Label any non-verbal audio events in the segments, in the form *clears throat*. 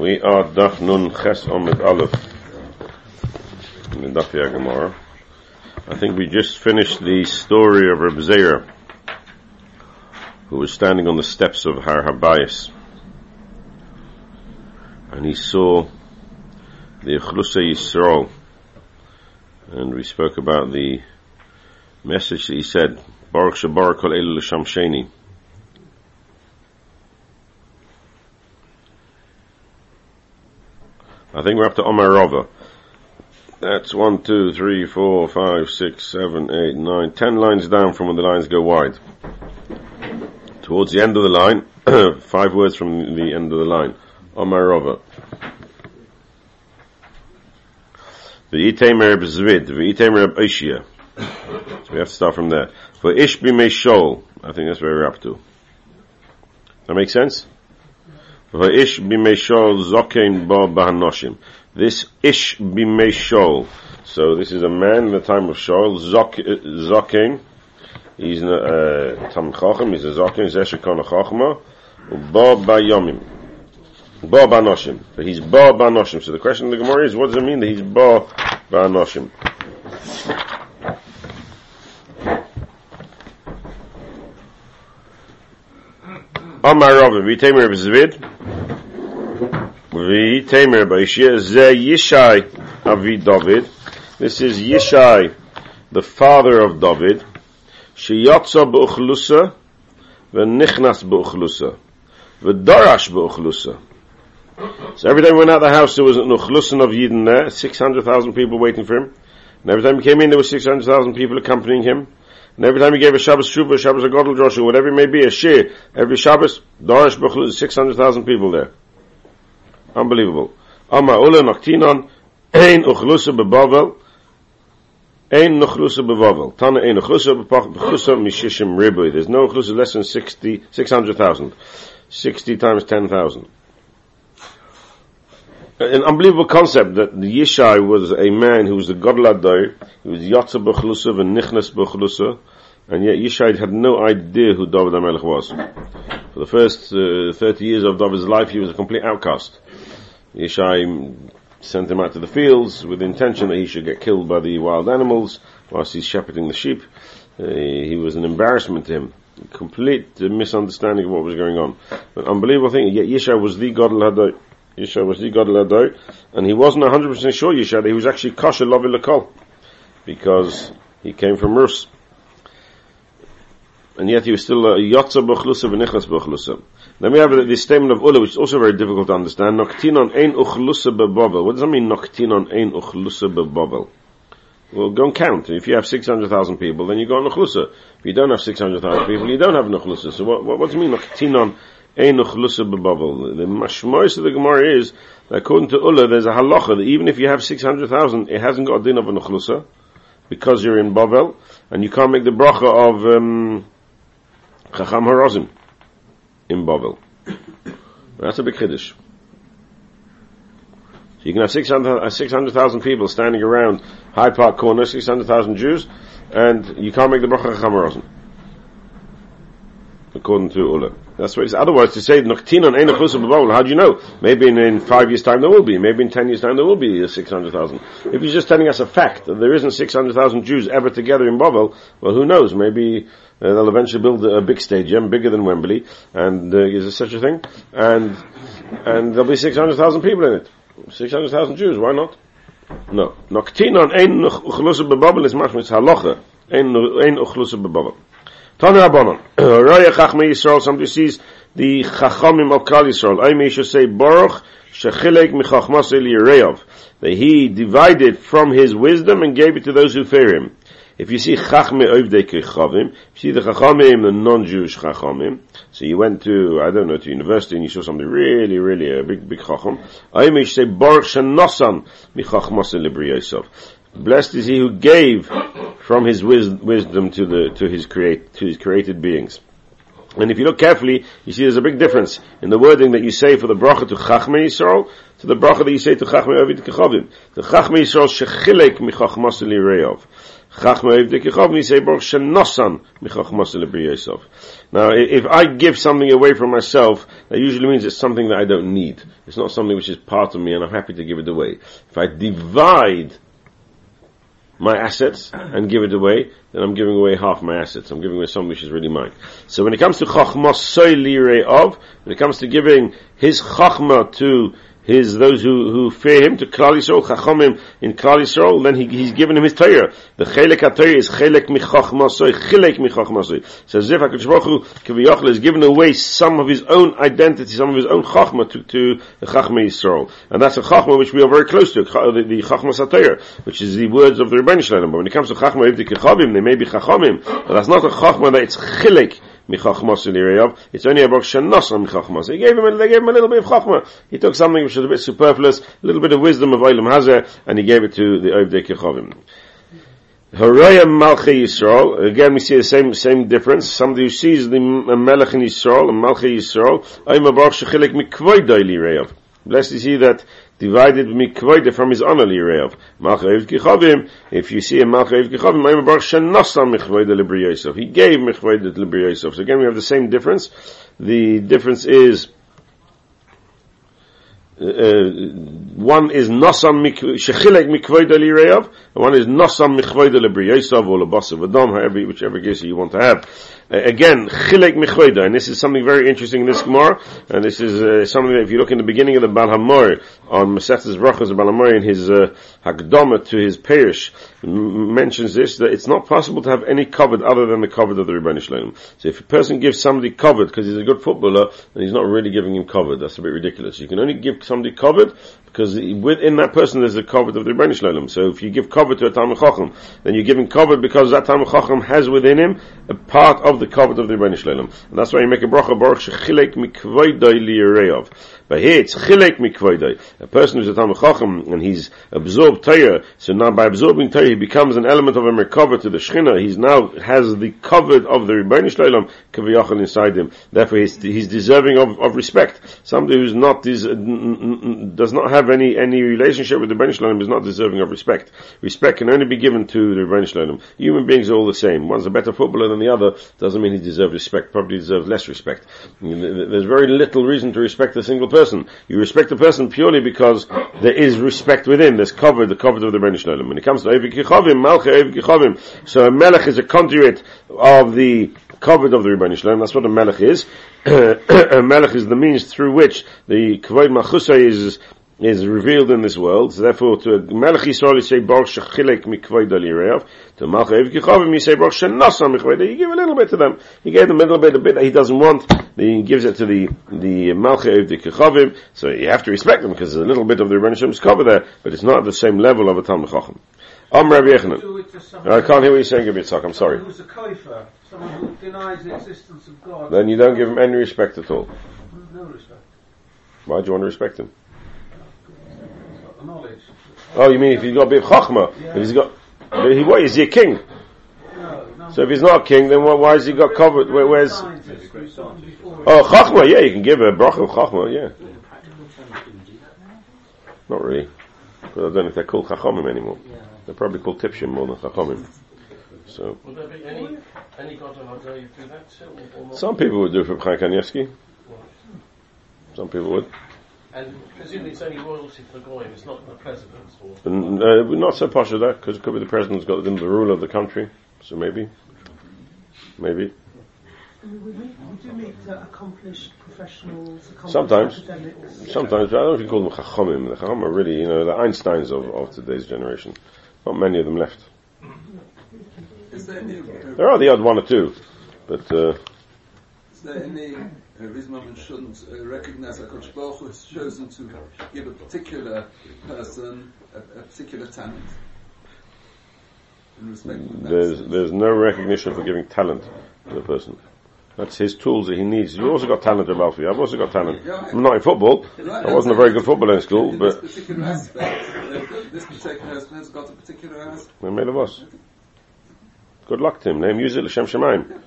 We are Daf Nun Ches Omid Aleph. In the Daf Gemara. I think we just finished the story of Reb Zera, who was standing on the steps of Har Habayis, and he saw the Echlusa Yisrael, and we spoke about the message that he said, Baruch Shabar Kol Elu L'Sham I think we're up to Omar Rava. That's one, two, three, four, five, six, seven, eight, nine, ten lines down from when the lines go wide. Towards the end of the line, *coughs* five words from the end of the line. Omar Rava. V'itemer b'zvid, v'itemer b'ishia. *coughs* So we have to start from there. For ish b'meishol, I think that's where we're up to. That makes sense? Va'ish b'meishol zokein ba bahanoshim. This ish b'meishol. So this is a man in the time of Shaul, zokein. He's a uh, tam he's a zokein, he's eshekon chochma. Ba bayomim. Ba banoshim. But he's ba banoshim. So the question of the Gemara is, what does it mean that he's ba banoshim? Amar Rav, v'temer b'zvid, v'temer b'ishia, ze Yishai avi David. This is Yishai, the father of David. Sheyotza b'uchlusa, v'nichnas b'uchlusa, v'darash b'uchlusa. So every time he went out of the house, there was an uchlusan of Yidden there, 600,000 people waiting for him. And every time he came in, there were 600,000 people accompanying him. And every time he gave a Shabbos Shuvah, Shabbos Agodl Joshua, whatever it may be, a shir, every Shabbos, Dorish Bechlu, 600,000 people there. Unbelievable. Amma Ula Noktinon, Ein Uchlusa Bebavel, Ein Nuchlusa Bebavel. Tana Ein Uchlusa Bechusa Mishishim Ribui. There's no Uchlusa less than 60, 600,000. 60 times 10,000 an unbelievable concept that the Yishai was a man who was a Godladai, he was Yatza Bechlusa and Nichnas Bechlusa, and yet Yishai had no idea who David HaMelech was. For the first uh, 30 years of David's life, he was a complete outcast. Yishai sent him out to the fields with the intention that he should get killed by the wild animals whilst he's shepherding the sheep. Uh, he was an embarrassment to him. Complete misunderstanding of what was going on. But unbelievable thing, yet Yishai was the God Yisha was the God Ladoi, and he wasn't 100% sure Yisha that he was actually kosher Lavi Lakol, because he came from Rus. And yet he was still a Yotza B'chlusa V'nichas B'chlusa. Then we have the statement of Ula, which is also very difficult to understand. Noktinon ein uchlusa bebobel. What does that mean, noktinon ein uchlusa bebobel? Well, go and count. If you have 600,000 people, then you go on uchlusa. If you don't have 600,000 people, you don't have an uchlusa. So what, what, what does it mean, noktinon Ein uchlusa bebubble. The mashmois of the Gemara is that according to Ulla, there's a halacha that even if you have 600,000, it hasn't got a din of an uchlusa because you're in Bavel and you can't make the bracha of um, Chacham Harozim in Bavel. That's a big chiddush. So you can have 600,000 uh, 600, people standing around Hyde Park Corner, 600,000 Jews, and you can't make the bracha Chacham Harozim according to Ula. That's what it is. Otherwise, to say Noktinon ain't a how do you know? Maybe in, in, five years' time there will be. Maybe in ten years' time there will be 600,000. If he's just telling us a fact that there isn't 600,000 Jews ever together in Babel, well, who knows? Maybe uh, they'll eventually build a big stadium, bigger than Wembley, and uh, is there such a thing? And and there'll be 600,000 people in it. 600,000 Jews, why not? No. Uchlusa bebabel is Rabbanon. *clears throat* Raya Chachmei Yisrael, somebody sees the of Kal Yisrael. I may should say, Baruch Shechilek. That he divided from his wisdom and gave it to those who fear him. If you see Chachmei Ovdei Kechavim, see the Chachamim, the non-Jewish Chachamim, so you went to, I don't know, to university and you saw something really, really, a big, big Chacham, may say, Baruch Shenosan Michachmas Eliyareov. Blessed is he who gave from his wis- wisdom to the to his create to his created beings. And if you look carefully, you see there's a big difference in the wording that you say for the bracha to Chachmei Yisrael to the bracha that you say to Chachmei Avid Kechavim. The Chachmei Yisrael shechilek michachmas reov. Chachma say Baruch Shenosan. Now, if I give something away from myself, that usually means it's something that I don't need. It's not something which is part of me and I'm happy to give it away. If I divide my assets and give it away, then I'm giving away half my assets. I'm giving away something which is really mine. So when it comes to chachma soy of, when it comes to giving his chachma to his those who, who fear him to Klal Yisrael Chachamim in Klal Yisrael, then he, he's given him his Torah. The Chelek HaTorah is Chelek Michach Masoi, Chelek Michach Masoi. So Zif HaKadosh Baruch Hu, Kaviyachal, has given away some of his own identity, some of his own Chachma to, to the Chachma Yisrael. And that's a Chachma which we are very close to, the, the Chachma which is the words of the Rebbeinu Shalom. But when it comes to Chachma Ibdik Chachamim, they may be Chachamim, but that's not a Chachma that it's Chelek michachmas in It's only about shanasa michachmas. He gave him, a, they gave him a little bit of chachma. He took something which was a bit superfluous, a little bit of wisdom of Olam Hazeh, and he gave it to the Ovdei Kechavim. Haraya Malchi Yisrael. Again, we see the same same difference. Somebody who sees the Melech in Yisrael, and Malchi Yisrael, Ayim Abaruch Shechilek Mikvoy Doili Reyav. Blessed is he that divided mikvoide from his honor lirev. Malchayev kichavim, if you see a Malchayev kichavim, I'm baruch shenasa mikvoide libri. He gave mikvoide libri Yosef. So again, we have the same difference. The difference is, uh, one is nasam shechilek mikvoide lirev, and one is nasam mikvoide libri Yosef or lebasav adam, however, whichever case you want to have. Again, chilek michveda, and this is something very interesting in this Gemara, and this is uh, something that if you look in the beginning of the Bal Hamor, on Masechtas Brachas, the Bal Hamor in his uh, Hakdama to his parish, m- mentions this, that it's not possible to have any covered other than the covered of the Rebbeinu Shalom. So if a person gives somebody covered because he's a good footballer, then he's not really giving him covered. That's a bit ridiculous. You can only give somebody covered because within that person there's a covet of the Rebbeinu Shalom. So if you give covet to a Talmud Chacham, then you're giving covet because that Talmud Chacham has within him a part of the covet of the Rebbeinu Shalom. And that's why you make a bracha, Baruch Shechilek Mikvoidai Liyareov. But here it's chilek mikvoidai. A person who's a Talmud Chacham and he's absorbed Torah, so now by absorbing Torah he becomes an element of a merkava to the Shechina. He's now has the covered of the Rebbeinu Shalom kaviyachal inside him. Therefore he's, he's deserving of, of respect. Somebody who's not does not have any any relationship with the Rebbeinu Shalom is not deserving of respect. Respect can only be given to the Rebbeinu Shalom. Human beings are all the same. One's a better footballer than the other. Doesn't mean he deserves respect. Probably deserves less respect. There's very little reason to respect a single person person. You respect a person purely because there is respect within. There's covered, the cover of the Rebbeinu Shalom. When it comes to Evik Yichovim, Malcha Evik so a Melech is a conduit of the covered of the Rebbeinu Shalom. That's what a Melech is. *coughs* a Melech is the means through which the Kavod Machusa is is revealed in this world. So therefore, to Melech Yisrael you say Baruch Shechilek Mikvoid Alirev. To Malcha Ev Kichavim you say Baruch Shenasa Mikvoid. You give a little bit to them. He gave them a little bit, a bit that he doesn't want. Then he gives it to the the Malcha Ev Kichavim. So you have to respect them because there's a little bit of the Rebbeinu is covered there, but it's not at the same level of a Talmud Chacham. Am Rabbi Yechanan. I can't hear what you're saying, Yitzhak. I'm sorry. Who's a kofer, someone who denies the existence of God. Then you don't give him any respect at all. No respect. Why do you want to respect him? Knowledge. Oh, you mean if he's got a bit of chachma? Yeah. If he's got, but he, what, is he a king? No, no. So if he's not a king, then why, has he got covered? Where, where's, Scientists, we've gotten before. oh, chachma, yeah, you can give a bracha of chachma, yeah. Not really. But I don't know if they're called chachamim anymore. They're probably called tipshim more than chachamim. So, Would there be any, any God of Haggai do that? Or, or not? some people would do it for Chaim Kanievsky. Some people would. And presumably it's only royalty for the Goyim, it's not the presidents or... But, uh, we're not so posh as that, because it could be the president's got the, the rule of the country. So maybe. Maybe. We, we, we do meet uh, accomplished professionals, accomplished Sometimes. academics. Sometimes, I don't know if you call them chachamim. The chachamim are really, you know, the Einsteins of, of today's generation. Not many of them left. Is there any, uh, There are the odd one or two, but uh, is there any uh, reason why one shouldn't uh, recognize that Kodesh Baruch Hu has chosen to give a particular person a, a particular talent? In respect to that there's there's no recognition for giving talent to the person. That's his tools that he needs. You also got talent, Amalfi. I've also got talent. I'm not in football. I wasn't a very good footballer in school, but this particular aspect, this particular person has got a particular aspect. we're made of us. Good luck to him. Name use it L'Shem Shemaim.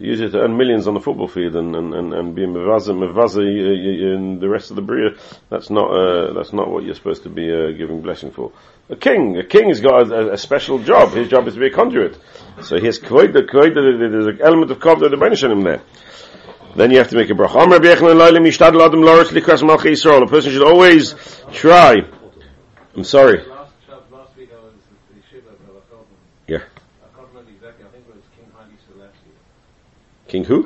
To use it to earn millions on the football field and, and, and, and be mevaza uh, in the rest of the bria, that's not, uh, that's not what you're supposed to be uh, giving blessing for. A king, a king has got a, a special job. His job is to be a conduit. So he has kvoid, the kvoid, there's an element of kavod, the benishon there. Then you have to make a bracha. A person should always try. I'm sorry. African-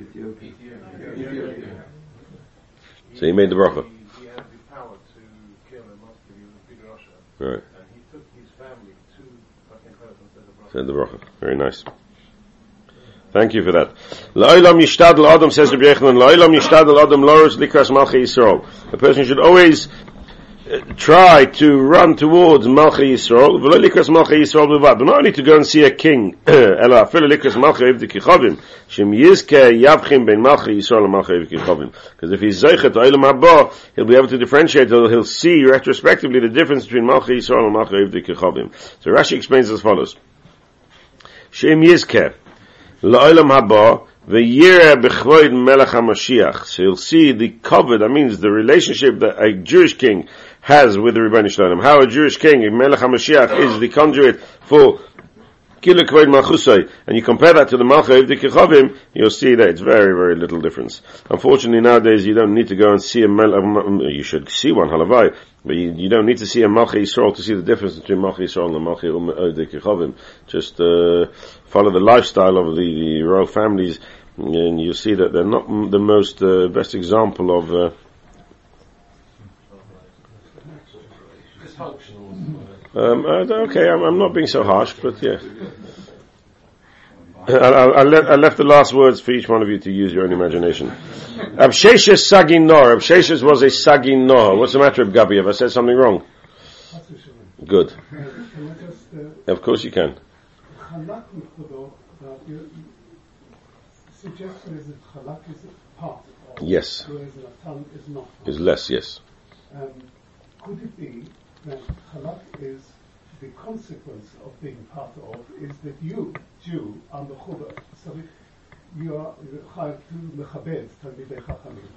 Ethiopian. So he made the bracha. He, he had the power to kill a monster. He was a big Russia. Right. And he took his family to fucking Perth and said the bracha. Said the bracha. Very nice. Thank you for that. La'ilam adam says Rabbi La'ilam adam likras Yisrael. A person should always uh, try to run towards Malchi Yisrael, Malchi Yisrael b'vad, but not only to go and see a king, *clears throat* Malchi Yisrael and Malchi Evdi Kichavim. Because if he's zeichet oilam haba, he'll be able to differentiate, he'll, he'll see retrospectively the difference between Malchi Yisrael and Malchi Evdi Kichavim. So Rashi explains as follows. Shem yizke, La'olam haba, v'yireh b'chvoid melech HaMashiach. So you'll see the cover, that means the relationship that a Jewish king has with the Rebbeinu Shalom. How a Jewish king, Melech HaMashiach, is the conduit for Kilu Kvoid and you compare that to the Malcha of the Kechavim, you'll see that it's very, very little difference. Unfortunately nowadays you don't need to go and see a Melech, um, um, you should see one, halavai, but you, you don't need to see a Malcha Yisrael to see the difference between Malcha Yisrael and Malcha um, uh, the Kechavim. Just, uh, follow the lifestyle of the, the royal families, and you'll see that they're not the most, uh, best example of, uh. Um, okay, I'm, I'm not being so harsh, but yeah. I, I, I, left, the last words for each one of you to use your own imagination. Absheshes Sagin Nor. Absheshes was a Sagin Nor. What's the matter, Gabi? Have I said something wrong? Good. Of course you can. Mechudot, that your suggestion is that Chalak is part of, Yes. whereas Natan is not. Is less, yes. Um, could it be that Chalak is the consequence of being part of is that you, Jew, are Mechuber. So you are Chayav to Mechabed, Talmidei Chachamim.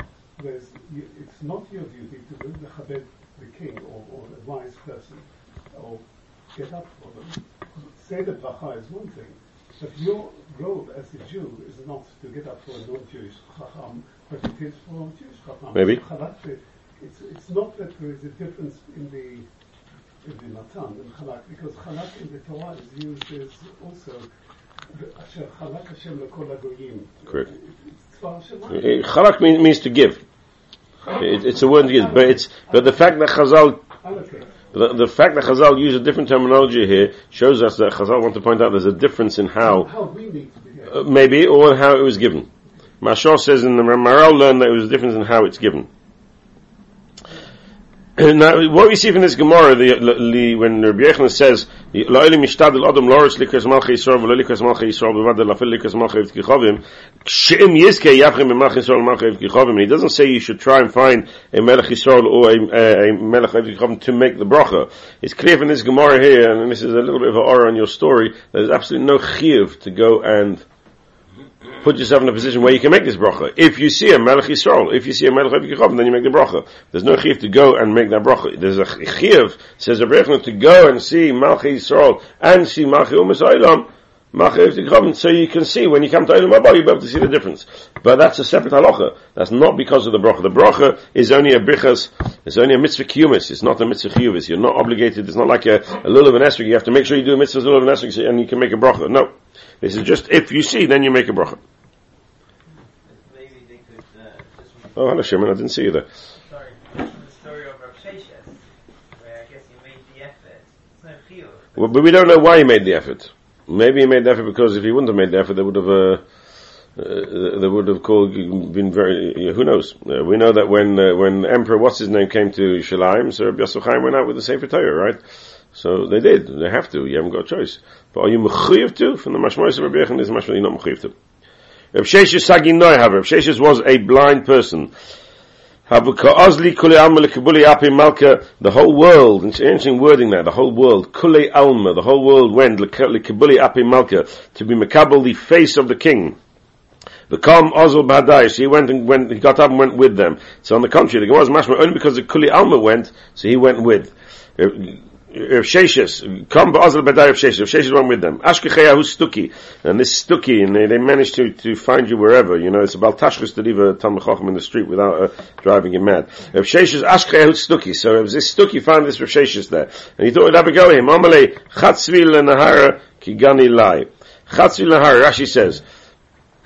Whereas you, it's not your duty to Mechabed the king or, or a wise person or get up for them. Say the bracha is one thing, but your role as a Jew is not to get up for a non-Jewish chacham, but it is for a Jewish chacham. Maybe. It's, it's not that there is a difference in the in the Matan and Chalak, because Chalak in the Torah is used as also Asher Chalak Hashem lekol hagoyim. Correct. Tzvar Uh, Chalak mean, means to give. It, it's a word to give, but it's, but the fact that Chazal. The, the fact that Chazal use a different terminology here shows us that Chazal want to point out there's a difference in how, How we need to behave. uh, maybe, or how it was given. Mashal says in the Maral learned that it was a difference in how it's given. Now, what we see from this Gemara, the, the, when Rabbi Yechon says, "La'olim mishtadel adam loris likras malchi Yisrael v'lo likras malchi Yisrael b'vad lafil likras malchi ev kichavim," she'im yizke yavchem b'malchi Yisrael malchi. And he doesn't say you should try and find a melech Yisrael or a, a, a melech ev kichavim to make the bracha. It's clear from this Gemara here, and this is a little bit of an aura on your story, there's absolutely no chiyuv to go and put yourself in a position where you can make this bracha. If you see a Melech Yisrael, if you see a Melech Yisrael, then you make the bracha. There's no chiv to go and make that bracha. There's a chiv, says a Brechner, to go and see Malchi Yisrael and see Malchi Umas Olam, so you can see when you come to Olam Haba, you'll be able to see the difference. But that's a separate halacha. That's not because of the bracha. The bracha is only a brichas, it's only a mitzvah kiyumis. It's not a mitzvah chiyuvis. You're not obligated, it's not like a, a lulav and esrog. You have to make sure you do a mitzvah lulav and esrog and you can make a bracha. No. This is just if you see, then you make a bracha. Maybe they could uh, Oh, hello, Shimon. I didn't see you there. sorry, the story of Rav Sheshes, where I guess you made the effort. It's no chiyuv. Well, but we don't know why he made the effort. Maybe he made the effort because if he wouldn't have made the effort, they would have, uh, uh, they would have called, been very, who knows? Uh, we know that when, uh, when Emperor, what's his name, came to Shalim, so Rabbi Yosef Chaim went out with the Sefer Torah, right? So they did. They have to. You haven't got a choice. But are you mechuyev to? From the mashmois of Rabbi Yechon is mashmois you're not mechuyev to. Rabbi Sheshes Sagin Noi, however, Rabbi Sheshes was a blind person. Havuka Ozli Kule Alma Lekibuli Api Malka, the whole world, it's interesting wording there, the whole world, Kule Alma, the whole world went Lekibuli Api Malka, to be Makabal, the face of the king. The Kam Ozl Badai, so he went and went, he got up and went with them. So on the contrary, the Gemara is mashma only because the Kuli Alma went, so he went with. Rav Sheshes, come ba'azal b'day Rav Sheshes, Rav Sheshes went with them. Ashkecheya who's Stuki, and this Stuki, and they, they managed to, to find you wherever, you know, it's about Tashkis to leave a Talmud Chochem in the street without uh, driving him mad. Rav Sheshes, Ashkecheya who's Stuki, so Rav this Stuki found this Rav Sheshes there, and he thought it'd have a go at him, Amalei, Chatzvil Nahara, Kigani Lai. Chatzvil Nahara, Rashi says,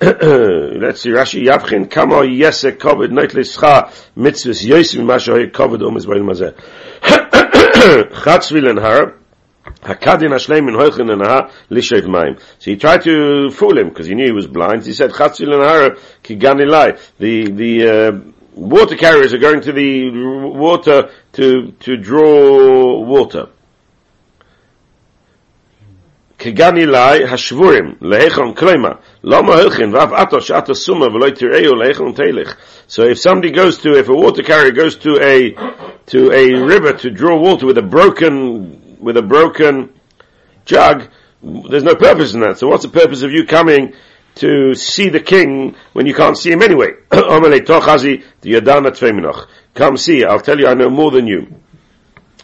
*clears throat* let's see, Rashi Yavchin, Kama Yesek Kovid, Noit Lischa, Mitzvahs Yosim, Masha Kovid, Omes Bail Mazeh. *clears throat* *coughs* Chatzvil and Har, Hakadin Ashleim in Hoichin and Har, Lishav Maim. So he tried to fool him because he knew he was blind. He said, Chatzvil and Har, Kiganilai. The, the, uh, water carriers are going to the water to, to draw water. כגני לי השבורים, להיכון קלמה, למה הולכין, ואף אתו שאתה סומה ולא תראהו להיכון תלך. So if somebody goes to, if a water carrier goes to a, to a river to draw water with a broken, with a broken jug, there's no purpose in that. So what's the purpose of you coming to see the king when you can't see him anyway? *coughs* Come see, I'll tell you I know more than you.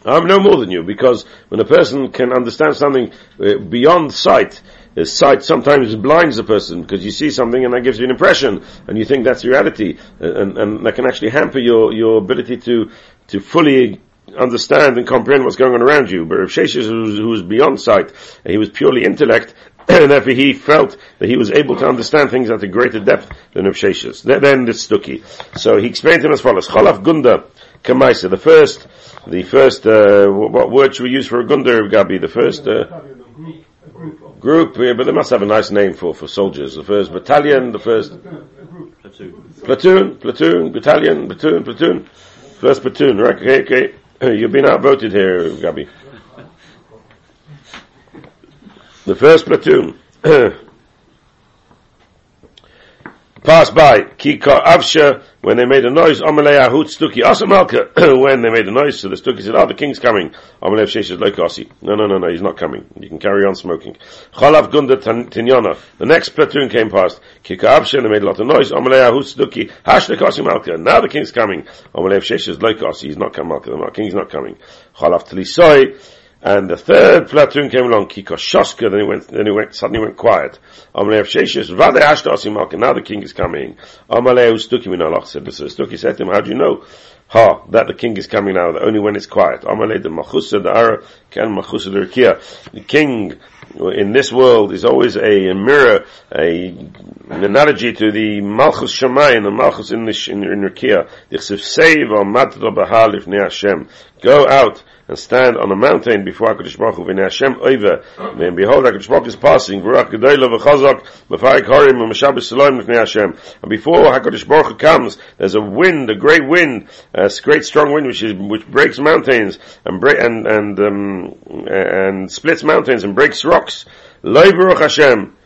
I'm no more than you because when a person can understand something uh, beyond sight, his sight sometimes blinds a person because you see something and that gives you an impression and you think that's reality uh, and, and that can actually hamper your, your ability to, to fully understand and comprehend what's going on around you. But Rav Sheshes, who was beyond sight, uh, he was purely intellect, *clears throat* and therefore he felt that he was able to understand things at a greater depth than Rav. Then the Stuki. So he explained to him as follows, Cholaf Gunda Kamaisa, the first, the first, uh, what word should we use for a Gunda, Gabi? The first, uh, group, yeah, but they must have a nice name for, for soldiers. The first battalion, the first platoon, platoon, battalion, platoon, platoon, first platoon. Right? Okay, okay. *clears throat* You've been outvoted here, Gabi. The first platoon. *clears throat* Pass by. Kika Avsha, when they made a noise, Amalei Ahut Stuki Asamalka, *coughs* when they made a noise, so the Stuki said, oh, the king's coming. Amalei Shesh is like Ossi. No, no, no, no, he's not coming. You can carry on smoking. Chalav Gunda Tinyana. The next platoon came past. Kika Avsha, they made a lot of noise. Amalei Ahut Stuki. Hashlik Malka. Now the king's coming. Amalei Shesh is like Ossi. He's not coming, The king's not coming. Chalav Tlisoi. And the third platoon came along, Kikoshoska, then he went, then he went, suddenly went quiet. Now the king is coming. Said, so Stuki said to him, how do you know? Ha, that the king is coming now, only when it's quiet. The Machusa, the Ara, Ken Machusa the Rikia. The king in this world is always a, a mirror, a, an analogy to the Malchus Shamayim, the Malchus in, the, in, in Rikia. Go out and stand on a mountain before HaKadosh Baruch Hu, v'nei Hashem oiva, and behold, HaKadosh Baruch is passing, v'rach gedoyla v'chazak, v'farik v'nei Hashem. And before HaKadosh Baruch Hu comes, there's a wind, a great wind, a great strong wind which is, which breaks mountains, and and, and, um, and splits mountains and breaks rocks. Loi Baruch Hashem,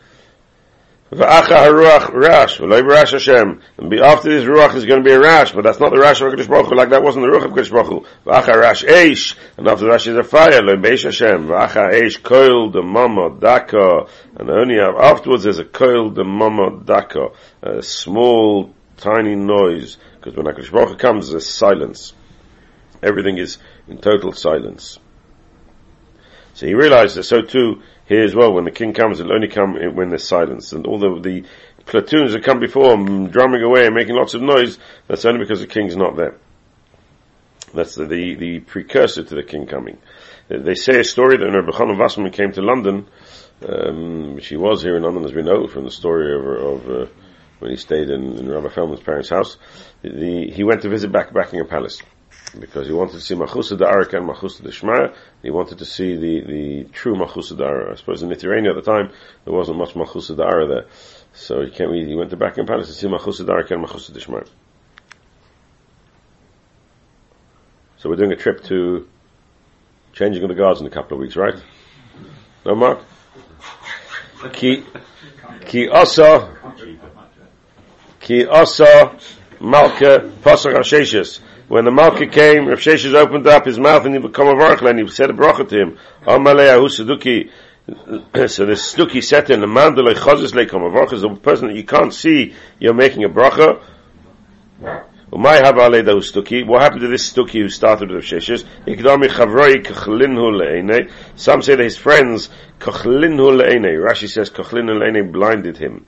V'acha haruach rash, v'loi Hashem. And after this ruach is going to be a rash, but that's not the rash of HaKadosh Baruch Hu, like that wasn't the ruach of HaKadosh Baruch Hu. V'acha rash eish, and after the rash is a fire, loi b'eish Hashem. V'acha eish koil de mama daka, and only afterwards there's a koil de mama daka, a small, tiny noise, because when HaKadosh Baruch comes, there's silence. Everything is in total silence. So he realized that so too, here as well, when the king comes, it'll only come when there's silence. And all the, the platoons that come before him, drumming away and making lots of noise, that's only because the king's not there. That's the, the, the precursor to the king coming. They say a story that when Rabbi Chanan Wasserman came to London, um, which he was here in London, as we know from the story of, of uh, when he stayed in, in Rabbi Feldman's parents' house, the, he went to visit back Buckingham Palace because he wanted to see Machusa Da'arak and Machusa Deshmaya. He wanted to see the, the true Machusa Da'ara. I suppose in Lithuania at the time, there wasn't much Machusa Da'ara there. So he came, he went to Buckingham Palace to see Machusa Da'arak and Machusa Deshmaya. So we're doing a trip to changing of the guards in a couple of weeks, right? No, Mark? Ki, ki asa, ki asa, Malka Pasach Sheshis. When the Malka came, Rav Sheshes opened up his mouth and he became a varchel and he said a bracha to him. Amalei Ahu. *clears throat* So the Stuki said to him, the man that chazis leikom, a varchel is a person that you can't see, you're making a bracha. Umay have alei. What happened to this stuki who started with Rav Sheshes? Ikdami chavroi kachlinhu. Some say that his friends kachlinhu le'ene. Rashi says kachlinhu le'ene blinded him.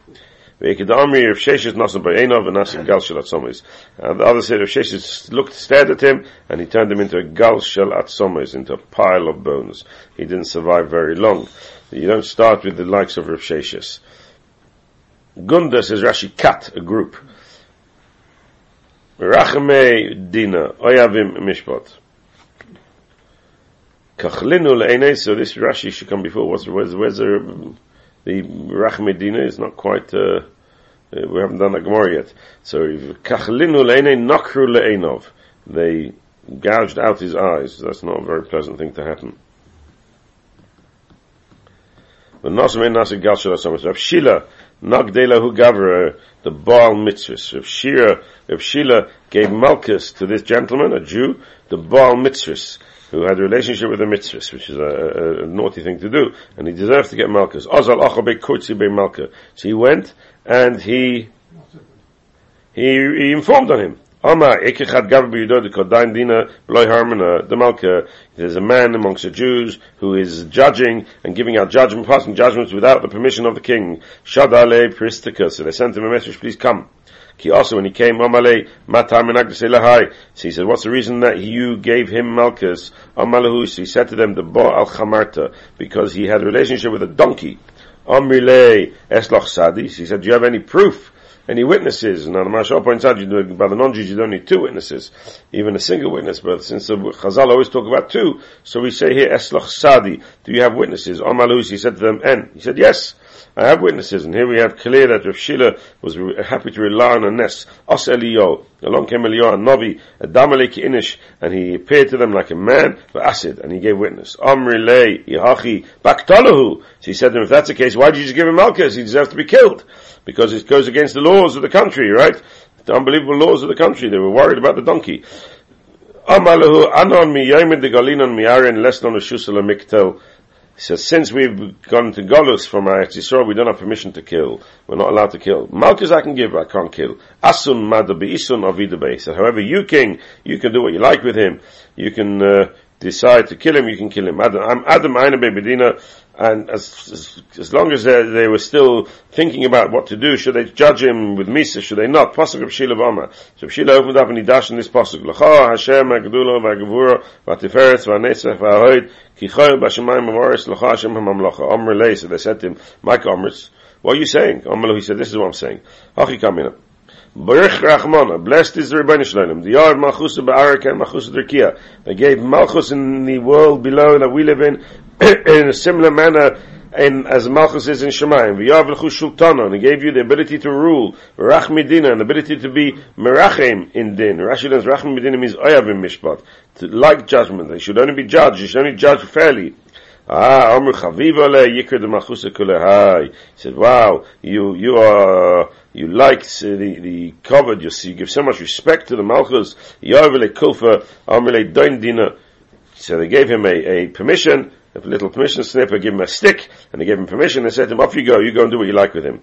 Ve'ikdami Rav Sheshes nasan ba'enov and nasan gal shel atzomis. And the other said Rav Sheshes looked, stared at him, and he turned him into a gal shel atzomis, into a pile of bones. He didn't survive very long. You don't start with the likes of Rav Sheshes. Gunda says Rashi cut a group. Rachmei Dina, Oyavim Mishpat. Kachlinu le'enei, so this Rashi should come before. What's, where's, where's the, the Rachmei Dina is not quite, uh, uh, we haven't done the Gemara yet. So, Kachlinu le'enei. They gouged out his eyes. That's not a very pleasant thing to happen. Rav Shila, Nagdela Hu Gavra, the Baal Mitzvahs. Rav Shira, Rav Shila gave Malchus to this gentleman, a Jew, the Baal Mitzvahs, who had a relationship with the Mitzvahs, which is a, a, a naughty thing to do, and he deserves to get Malchus. Ozal Malka. So he went, and he, he, he informed on him. There's a man amongst the Jews who is judging and giving out judgment, passing judgments without the permission of the king. So they sent him a message, please come. He also, when he came, Amale, Matar Menagdus So he said, what's the reason that you gave him Malchus? Amalahu, so he said to them, the Bo al Chamarta, because he had a relationship with a donkey. Amrile Esloch Sadi. So he said, do you have any proof? any witnesses. Now the Marshal points out, you do, by the non-Jews you don't need two witnesses, even a single witness, but since the Chazal always talk about two, so we say here, Esloch Sadi, do you have witnesses? Amalus, he said to them, En. He said, yes. I have witnesses, and here we have clear that Rav Shila was happy to rely on a nest. Os Eliyo, along came Eliyo, a Navi, a Damalek Inish, and he appeared to them like a man, but acid, and he gave witness. Amri Le, Yahachi, Baktalahu. So he said to them, if that's the case, why did you just give him Malchus? He deserves to be killed. Because it goes against the laws of the country, right? The unbelievable laws of the country. They were worried about the donkey. Amalahu anon mi yoimid de galinon mi arin lesnon ushusala miktel. He says, since we've gone to Golus from our Yisrael, we don't have permission to kill. We're not allowed to kill. Malchus I can give, but I can't kill. Asun madabi isun avida So however, you king, you can do what you like with him. You can, uh, decide to kill him, you can kill him. Adam, I'm Adam Aina Bedina, and as, as, long as they, were still thinking about what to do, should they judge him with Misa, should they not? Pasuk of Shila Vama. So Shila opened up and he dashed in this Pasuk. L'cha Hashem ha'gedulo v'ha'gevura v'atiferetz v'ha'netzach v'ha'hoid ki choyel b'shemayim l'cha Hashem ha'mamlocha. Omer lei, so they said to him, Mike Omers, what are you saying? Omer he said, this is what I'm saying. Hachi kamina. Baruch Rachmana, blessed is the Rebbeinu Shalom. The Yard Malchus Ba'arak and Malchus Derkia. They gave Malchus in the world below that we live in, *coughs* in a similar manner in, as Malchus is in Shemayim. V'yav Shultana, and he gave you the ability to rule. Rach Medina, and ability to be Merachem in Din. Rashi learns Rach Medina means Oyavim Mishpat. To like judgment. They should only be judged. You should only judge fairly. Ah, Amr Chaviva le Yikr de Malchus Kulehai. He said, wow, you, you are, you like the, the covered, you see, you give so much respect to the Malchus. Yavile Kulfa, Amr le Doin Dina. So they gave him a, a permission, a little permission slip, I gave him a stick, and they gave him permission, and said to him, off you go, you go and do what you like with him.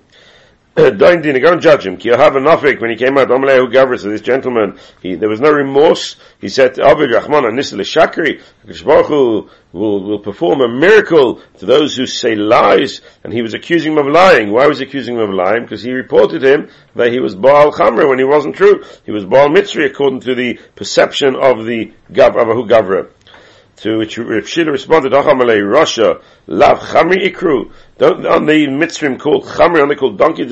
*clears throat* Dina, go and judge him. Ki have a nafik, when he came out, Amalehu Gavra, so this gentleman, he, there was no remorse. He said, Avid Rahman, and Nisal Shakri, Baruch will, will perform a miracle to those who say lies, and he was accusing him of lying. Why was he accusing him of lying? Because he reported him that he was Baal Chamra when he wasn't true. He was Baal Mitzri according to the perception of the Gav, Avahu Gavra. To which Rav Shila responded, Achamalei Russia, Lav Chamri Ikru. Don't, on the Mitzrim called Chamri, on they called donkeys,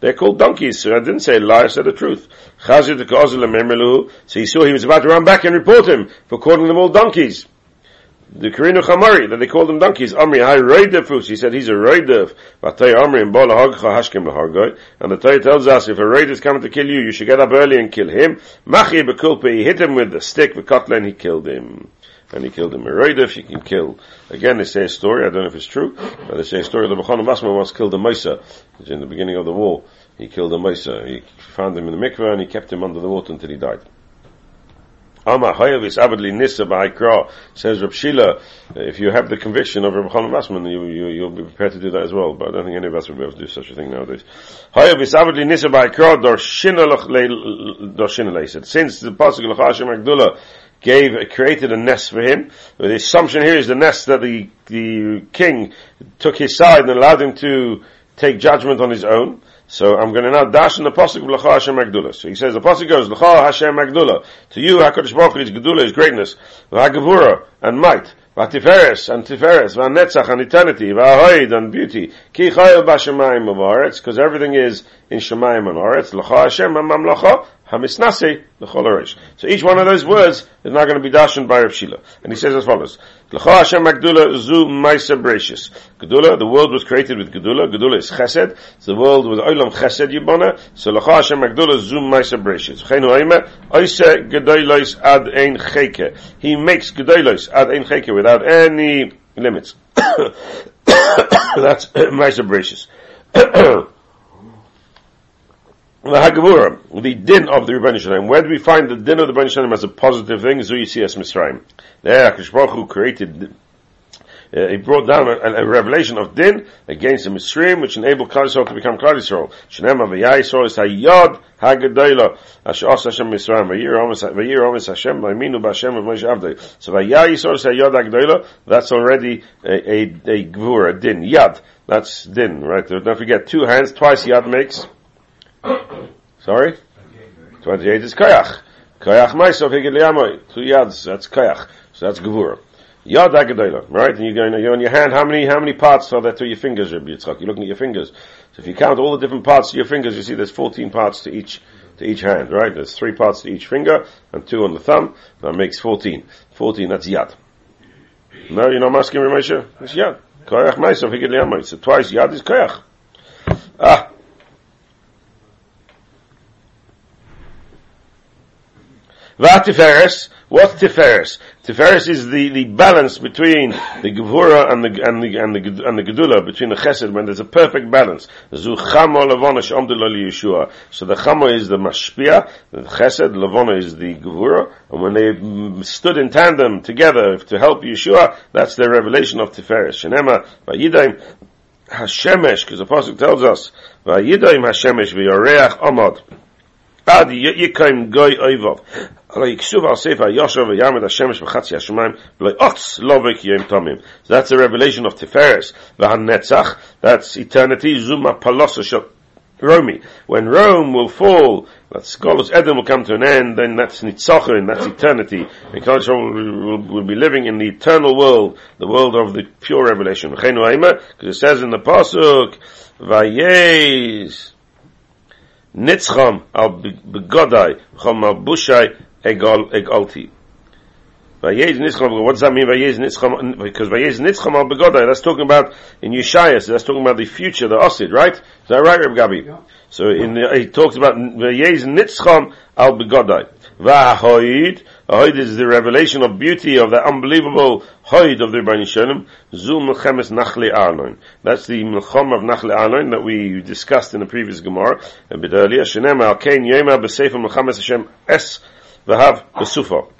they're called donkeys, so I didn't say a lie, I said the truth. So he saw he was about to run back and report him for calling them all donkeys the Karinu Chamari, that they called them donkeys, Amri, Hai Roidefus, he said he's a Roidef, Vatay Amri, and Bola Hagcha Hashkim and the Torah tells us, if a Roid is coming to kill you, you should get up early and kill him, Machi Bekulpe, he hit him with the stick, Vekotlen, he killed him. and he killed him. A Meroidif, you can kill. Again, they say a story, I don't know if it's true, but they say a story that Bechon Basma once killed a Moisa, which in the beginning of the war, he killed a Moisa. He found him in the mikveh and he kept him under the water until he died. Ba'ikra, says Rab Shila, if you have the conviction of Rab Chanan Basman, you, you, you'll be prepared to do that as well, but I don't think any of us will be able to do such a thing nowadays. Dorshina said, since the Pasuk L'chashim Agdullah gave, created a nest for him, the assumption here is the nest that the, the king took his side and allowed him to take judgment on his own, so I'm going to now dash in the pasuk of L'cha Hashem Magdula. So he says the pasuk goes L'cha Hashem Magdula. To you, Hakadosh Baruch Hu is Gedula is greatness, V'Hagavura and might, V'Tiferes and Tiferes, V'Netzach and eternity, V'Ahoid and beauty. Ki Chayil B'Shemayim of Aretz, because everything is in Shemayim and Aretz. L'cha Hashem Mamlacha Hamisnase L'chol So each one of those words is not going to be dashed by Rav Shila. And he says as follows. L'cha Hashem Magdula Zu Maisa Bereshis. Gedula, the world was created with Gedula. Gedula is Chesed. It's the world with Olam Chesed Yibona. So L'cha Hashem Magdula Zu Maisa Bereshis. Chenu Oime, Oise Gedolos Ad Ein Cheke. He makes Gedolos Ad Ein Cheke without any limits. *coughs* That's *coughs* Maisa Bereshis. *coughs* the din of the Rebbeinu Shalom. Where do we find the din of the Rebbeinu Shalom as a positive thing? Zuyi Siyas Mitzrayim. There, Hakadosh Baruch Hu created, uh, he brought down a, a, revelation of din against the Mitzrayim, which enabled Klal Yisrael to become Klal Yisrael. Shneim Avayai Yisrael is Hayod Hagadayla, Asher Os Hashem Mitzrayim, Vayir Omes Hashem, Vayminu B'Hashem of Moshe Avdei. So Vayai Yisrael is Hayod Hagadayla, that's already a, a, a Gvur, a din. Yad, that's din, right? Don't forget, two hands, twice Yad makes Sorry? 28 is. Kayach Maisof Higid Liyamoy. Two yads, that's Kayach. So that's Gevura. Yad Agadayla, right? And you're going, you're on your hand, how many, how many parts are there to your fingers, Rabbi Yitzchak? You're looking at your fingers. So if you count all the different parts of your fingers, you see there's 14 parts to each, to each hand, right? There's three parts to each finger, and two on the thumb. That makes 14. 14, that's Yad. No, you're not asking me, Moshe? It's Yad. Koyach Maisof Higid Liyamoy. So twice Yad is Koyach. Ah, V'atiferes, what's tiferes? Tiferes is the, the balance between the gevura and the and the and the and the gedula between the chesed when there's a perfect balance. Yeshua. So the chamo is the mashpia, the chesed levona is the gevura, and when they stood in tandem together to help Yeshua, that's the revelation of tiferes. Shenema vayidaim hashemesh, because the pasuk tells us vayidaim hashemesh v'yoreach amod. Ad yikaim goy oivov. That's a revelation of Tiferes. Netzach. That's eternity. Zuma palosa Romi. When Rome will fall, that Scholars Edom will come to an end, then that's Nitzachon, that's eternity. And Kaddish will, will, will, be living in the eternal world, the world of the pure revelation. Because it says in the Pasuk, Vayez, Nitzcham al begodai, chom al bushai, egal egalti. Vayez nitzcham. What does that mean? Vayez nitzcham. Because vayez nitzcham al begodai. That's talking about in Yeshaya. So that's talking about the future, the Osid, right? Is that right, Reb Gabi? Yeah. So in the, he talks about vayez nitzcham al begodai. Vahoid. Hoid is the revelation of beauty of the unbelievable Of the Rebbeinu. Zu Melchemes Nachle Arnon. That's the Melchom of Nachle Arnon that we discussed in the previous Gemara a bit earlier. Shenem al Kain Yema B'Sefer Melchemes Hashem Es Vahav Besufa.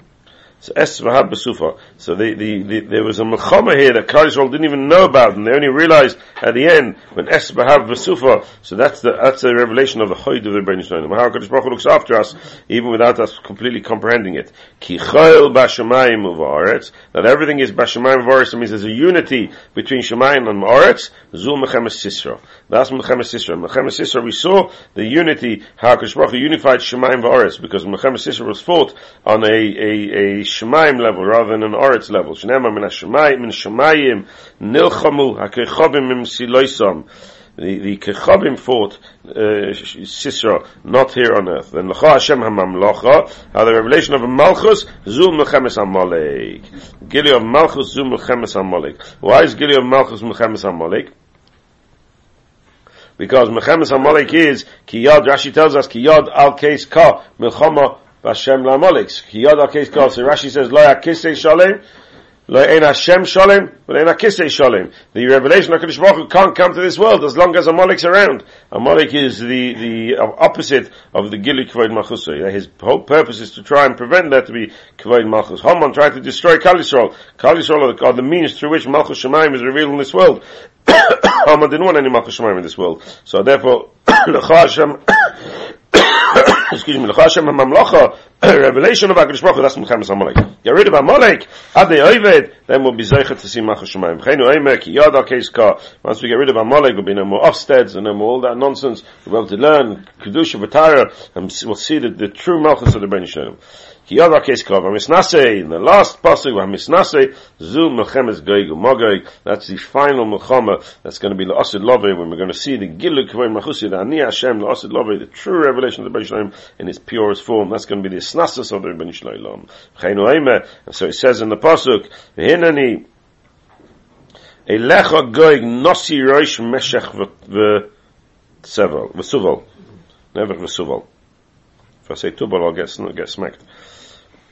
So Es Vahav Besufa. So the, the, the, there was a Melchama here that Klal didn't even know about, and they only realized at the end when Es Vahav Besufa. So that's the that's the revelation of the Hoyd of the Rebbeinu Shalom. How Kadosh Baruch Hu looks after us, even without us completely comprehending it. Ki Chayil Bashamayim Uvaretz. That everything is Bashamayim Uvaretz. means there's a unity between Shemayim and Uvaretz. Zul Mechemes Sisra. That's Mechemes Sisra. Mechemes Sisra, we saw the unity, how Kadosh Baruch Hu unified Shemayim Uvaretz, because Mechemes Sisra was fought on a, a, a Shemaim level rather than an Oretz level. Shnema min Hashemayim, min Shemayim, nilchamu, hakechobim im siloisam. The, the Kechabim fought uh, Sisra, not here on earth. Then L'cha Hashem HaMamlocha, how the revelation of Malchus, Zum Mechemes HaMolek. Gili of Malchus, Zum Mechemes HaMolek. Why is Gili of Malchus Mechemes HaMolek? Because Mechemes HaMolek is, Kiyad, Rashi tells us, Kiyad al Keis Ka, Milchama Vashem Lamolik. Al Keis Ka. So Rashi says, Lo Yakisei Shalem, Lo ein Hashem shalom, but ein Akisei shalom. The revelation of Kodesh Baruch Hu can't come to this world as long as Amalek's around. Amalek is the, the opposite of the Gili Kvoid Malchus. His whole purpose is to try and prevent that to be Kvoid Malchus. Haman tried to destroy Kal Yisrael. Kal Yisrael are the means through which Malchus Shemaim is revealed in this world. *coughs* Haman didn't want any Malchus Shemaim in this world. So therefore, *coughs* L'cha Hashem, excuse me, L'cha Hashem HaMamlocha, *coughs* revelation of HaKadosh Baruch Hu, that's Melchemes Amalek. Get rid of Amalek, Ad Oived, then we'll be Zeichet to see Machas Shemayim. Chenu Eimer, Ki Yad HaKeis Ka. Once we get rid of Amalek, we'll be no more Ofsteds, and no more all that nonsense. We'll be able to learn Kedusha B'Tara, and we'll see the, the true Malchus of the Ben Shalom. Ki HaKeis Ka. V'misnase, in the last pasuk, V'misnase, Zu Melchemes Goig U'Mogog. That's the final Melchama, that's going to be the L'Asid Lovei, when we're going to see the Gilu Kvei Machusi, the Ani Hashem, the L'Asid Lovei, the true revelation of the Shalom in its purest form. That's going to be the Snasis of the Shalom. Chenu Eimer, and so it says in the pasuk, V'hinani, Elecha goig nosi roish meshech v'sevel, v'suvel. Never v'suvel. If I say tubal, I'll get, I'll get smacked.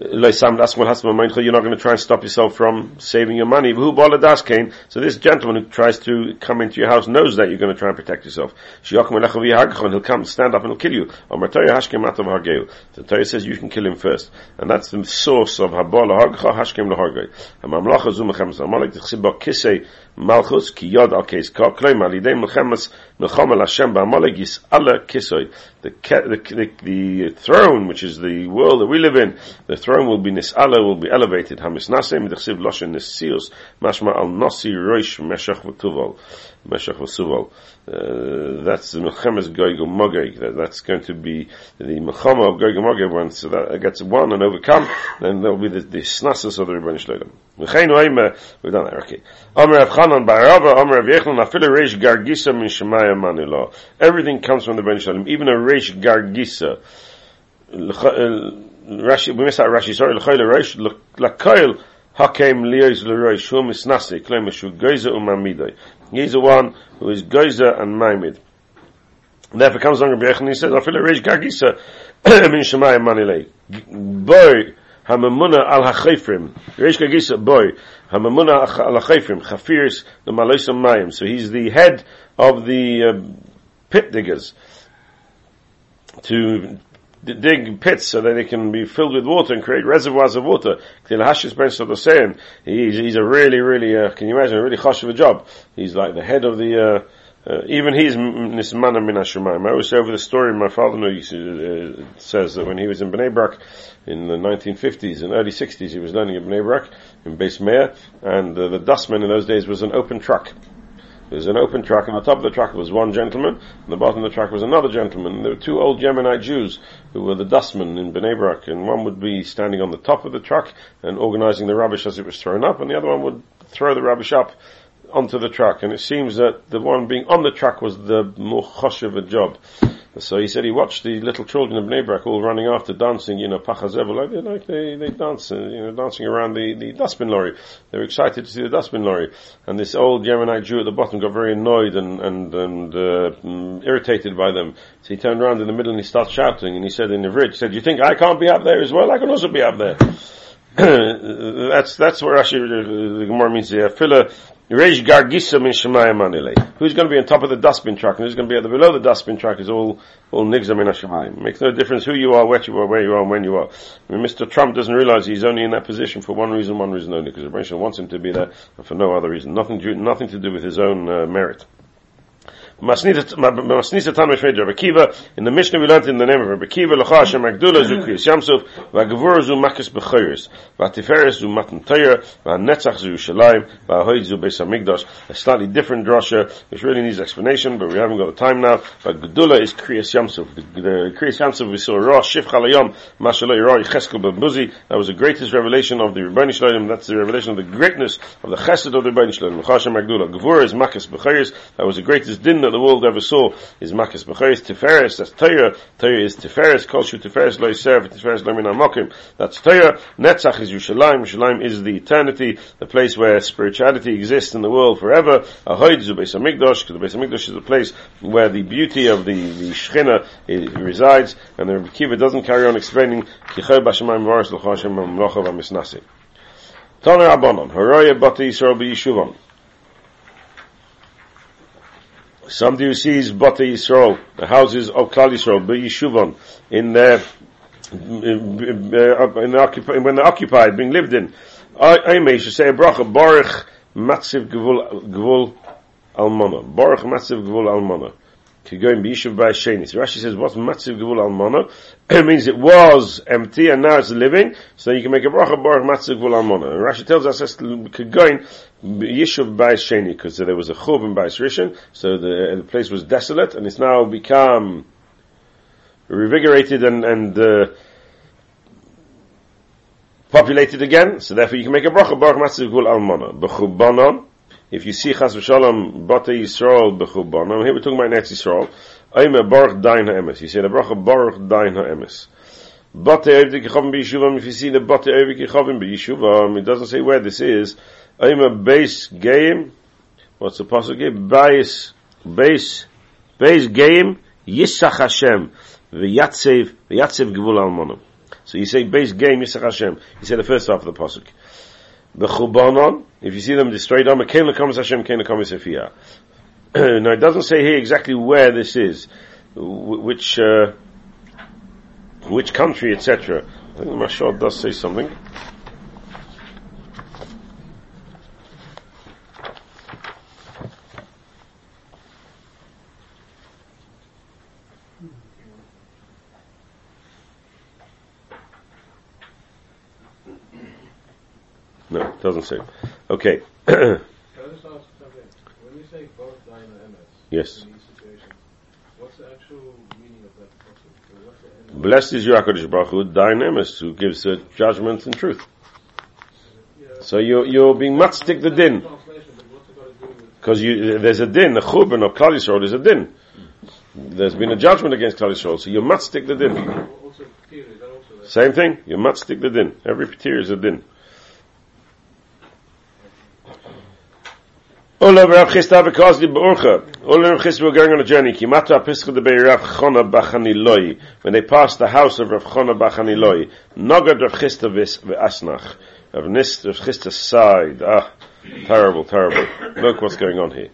you're not going to try and stop yourself from saving your money. So this gentleman who tries to come into your house knows that you're going to try and protect yourself. He'll come, stand up and he'll kill you. The Torah says you can kill him first. And that's the source of Habal Hashkem Malchus ki yod al kes ka kloim al idei melchemes melchom al Hashem ba'amalek yis ala kisoy. The, the, the, throne, which is the world that we live in, the throne will be nis'ala, will be elevated. Hamis nasem midachsiv loshen nesios mashma al nosi roish meshach v'tuval. Meshach v'suval. Uh, that's the Melchemes Goig Magog. That, that's going to be the Melchama of Goig Magog. Once that gets won and overcome, then there will be the, the snassus of the Rebbeinu Shloim. V'cheinu Oime, we've done that, okay. Omer Rav Chanan Barava, Omer Rav Yechon, Afilu Reish Gargisa Min Shemaya Manilo. Everything comes from the Rebbeinu Shloim. Even a Reish Gargisa. Rashi, we missed out Rashi, sorry, L'choyle Reish, L'koil, Hakem Liyos L'Reish, Hum Isnasi, Klema Shu Geiza Umamidai. He's the one who is Geiza and Maimid. Therefore comes along Rabbi and he says, Afilu Reish Gargisa *coughs* Min Shemaya Manile. Boy, al hachayfrim. Reish Gagisa, boy. Hamamuna al hachayfrim. Chafirs the Maloisam Mayim. So he's the head of the uh, pit diggers. To dig pits so that they can be filled with water and create reservoirs of water. Hashis Ben saying he's, he's a really, really, uh, can you imagine, a really chosh of a job. He's like the head of the, uh, uh, even he's nismana min hashemayim. I always say over the story my father uh, says that when he was in Bnei Brak in the 1950s and early 60s, he was learning in Bnei Brak in Base Meir, and uh, the dustman in those days was an open truck. There was an open truck, and on the top of the truck was one gentleman, and the bottom of the truck was another gentleman. There were two old Yemenite Jews who were the dustmen in Bnei Brak, and one would be standing on the top of the truck and organizing the rubbish as it was thrown up, and the other one would throw the rubbish up onto the truck, and it seems that the one being on the truck was the more chosh of a job. So he said he watched the little children of Bnei Brak all running after dancing, you know, pachazev, like they, like they, they dance, uh, you know, dancing around the, the dustbin lorry. They were excited to see the dustbin lorry. And this old Yemenite Jew at the bottom got very annoyed and, and, and, uh, mm, irritated by them. So he turned around in the middle and he started shouting and he said in the bridge, he said, you think I can't be up there as well? I can also be up there. *clears throat* that's, that's what Rashi, the Gemara means, yeah, filler, Who's going to be on top of the dustbin truck and who's going to be at the below the dustbin truck is all, all Nigza min Shemayim. Makes no difference who you are, where you are, where you are, and when you are. I mean, Mr. Trump doesn't realize he's only in that position for one reason, one reason only, because the Rebbe wants him to be there and for no other reason. Nothing, nothing to do with his own uh, merit. Masnisa Tan Meshved Rabbi Kiva. In the Mishnah we learned in the name of Rabbi Kiva, Lecha Hashem Agdula Zu Kriyas Yamsuf, V'Gevura Zu Makis B'Chayris, V'Atiferes Zu Matan Torah, V'Netzach Zu Yerushalayim, V'Ahoyd Zu Beis HaMikdash. A slightly different drasha, which really needs explanation, but we haven't got the time now. But Gedula is Kriyas Yamsuf. The, Kriyas Yamsuf we saw Rosh Shif Chalayom, Mashaloi Roy Cheskel Ben That was the greatest revelation of the Rebbeinu Shloim. That's the revelation of the greatness of the Chesed of the Rebbeinu Shloim. Lecha Hashem Agdula. Gevura is Makis B'Chayris. That was the greatest din that the world ever saw is Makas Bechois, Tiferes, that's Torah, Torah is Tiferes, Kolshu Tiferes Lo Yisef, Tiferes Lo Min HaMokim, that's Torah, Netzach is Yerushalayim, Yerushalayim is the eternity, the place where spirituality exists in the world forever, Ahoid Zu Beis HaMikdash, because the Beis HaMikdash is the place where the beauty of the, the Shechina eh, resides, and the Rebbe Kiva doesn't carry on explaining, Kichoy Bashamayim Varas L'cho Hashem HaMlocha VaMisnasi. Tana Rabbanon, Haroya Bati Yisrael B'Yishuvon, Somebody who sees Bata Yisrael, the houses of Klal Yisrael, Yeshuvon, in their, in, uh, in, occupi- when they're occupied, being lived in. I may should say a bracha, Baruch Matziv Gvul, Almana. Baruch Matziv Gvul Almana. Kigoyim B'Yishuv B'Asheni. So Rashi says, what's Matziv Gvul Almana? *clears throat* It means it was empty and now it's living, so you can make a bracha Baruch Matziv Gvul Almana. And Rashi tells us, Kigoyim Yishuv Bais Sheni, because there was a Chub in Bais Rishon, so the, the, place was desolate, and it's now become revigorated and, and uh, populated again, so therefore you can make a bracha, Baruch Matziv Gul Almana. B'chubanon, if you see Chas v'shalom, Bata Yisrael b'chubanon, here we're talking about Netz Yisrael, Ayme Baruch Dain HaEmes, you say the bracha Baruch Dain HaEmes. Bata Yichavim B'Yishuvam, if you see the Bata Yichavim B'Yishuvam, it doesn't say where this is, I'm a base game. What's the pasuk here? Base, base, base game. Yisach Hashem. V'yatsev, v'yatsev gvul almonim. So you say base game Yisach Hashem. You say the first half of the pasuk. B'chubanon. If you see them destroyed, I'm a kein lekamis Hashem, kein Efiyah. *clears throat* Now it doesn't say here exactly where this is, which, uh, which country, etc. I think the Mashal does say something. No, it doesn't say. Okay. *clears throat* Can I just ask something? When you say both dying and MS yes. in these situations, what's the actual meaning of that process? So what's the MS? Blessed is your HaKadosh Baruch Hu, dynamis, who gives uh, judgment and truth. Yeah, So you're, you're being matzdik the din. translation, but what's it got to do with Because there's a din, the churban of Klal Yisrael is a din. There's been a judgment against Klal Yisrael, so you matzdik the din. Same thing, you matzdik the din. Every petir is a din. Ola Rav Chisda v'Kozli b'Urcha. Ola Rav Chisda were going on a journey. Kimata Pischa de Rav Chona Bachaniloi. When they passed the house of Rav Chona Bachaniloi. Nogad Rav Chisda v'Asnach. Rav Nist, Rav Chisda sighed. Ah, terrible, terrible. Look what's going on here.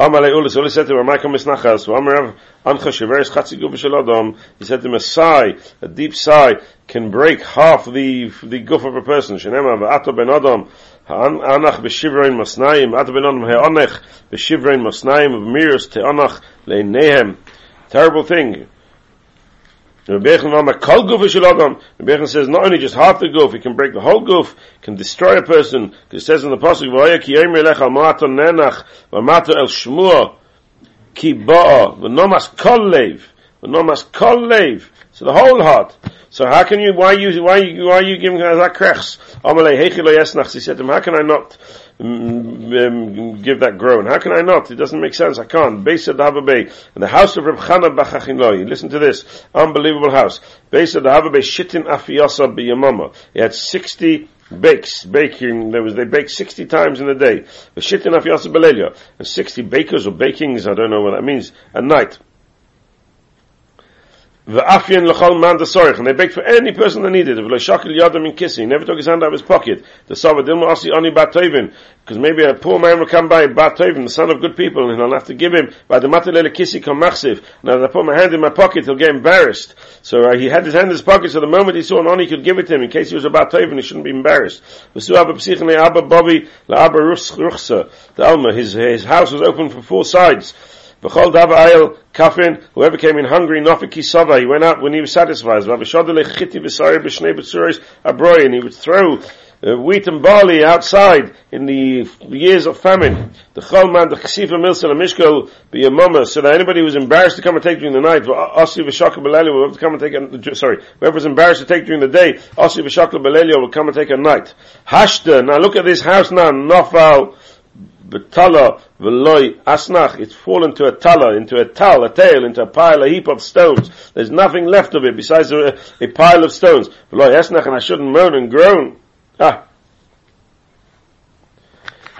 Amalei Ulis, Ulis said to him, Michael Misnachas, Amarav Ancha Sheveres Chatzi Guf Shalodom. He said to him, a sigh, a deep sigh, can break half the, the goof of a person. Shenema v'ato ben Adam, Anach b'shivrein masnayim, ato ben Adam ha'anach b'shivrein masnayim, v'miris te'anach le'nehem. Terrible thing. Adam. Rabbi says not only just half the goof, it can break the whole goof, can destroy a person. Because it says in the pasuk, "V'aya ki ma'ato nenach, v'mato el shmua, ki ba'a, v'nomas kol lev, v'nomas kol lev." So the whole heart. So how can you? Why you? Why you? Why are you giving us that krechs? Amalei. He said to him, "How can I not?" Um, give that groan. How can I not? It doesn't make sense. I can't. Beis of the house of Reb Chana Bachachinloi. Listen to this. Unbelievable house. Beis of the Bay. Shittin Afiyasa B'Yamama. He had 60 bakes, baking, there was, they baked 60 times in a day. And 60 bakers or bakings, I don't know what that means, at night. The Afyan Lachal Man Sorich, and they begged for any person that needed it. Shakil Yadam in kissing. He never took his hand out of his pocket. The Sava Dilma Asi Ani Batovin, because maybe a poor man will come by Batovin, the son of good people, and I'll have to give him Matalele Kissi Kamachsiv. Now if I put my hand in my pocket, he'll get embarrassed. So uh, he had his hand in his pocket, so the moment he saw an Ani, he could give it to him in case he was about Tovin, he shouldn't be embarrassed. V'su Abba Abba La Abba Ruchsa, the Alma, his, his house was open from four sides. V'chol dav ayel kafin, whoever came in hungry, nofiki sava, he went out when he was satisfied. V'avishadele chiti v'sari b'shnei b'tzuris abroy, and he would throw uh, wheat and barley outside in the years of famine. The cholman, the chesifa milsel, and mishkol, b'yamama, so that anybody who was embarrassed to come and take during the night, asi v'shakal b'lelio will have to come and take, a, sorry, whoever was embarrassed to take during the day, asi v'shakal b'lelio will come and take a night. Hashta, now look at this house now, nofal, betala veloy asnach. It's fallen to a tala, into a tal, a tail, into a pile, a heap of stones. There's nothing left of it besides a, a pile of stones. Veloy asnach, and I shouldn't moan and groan. Ah.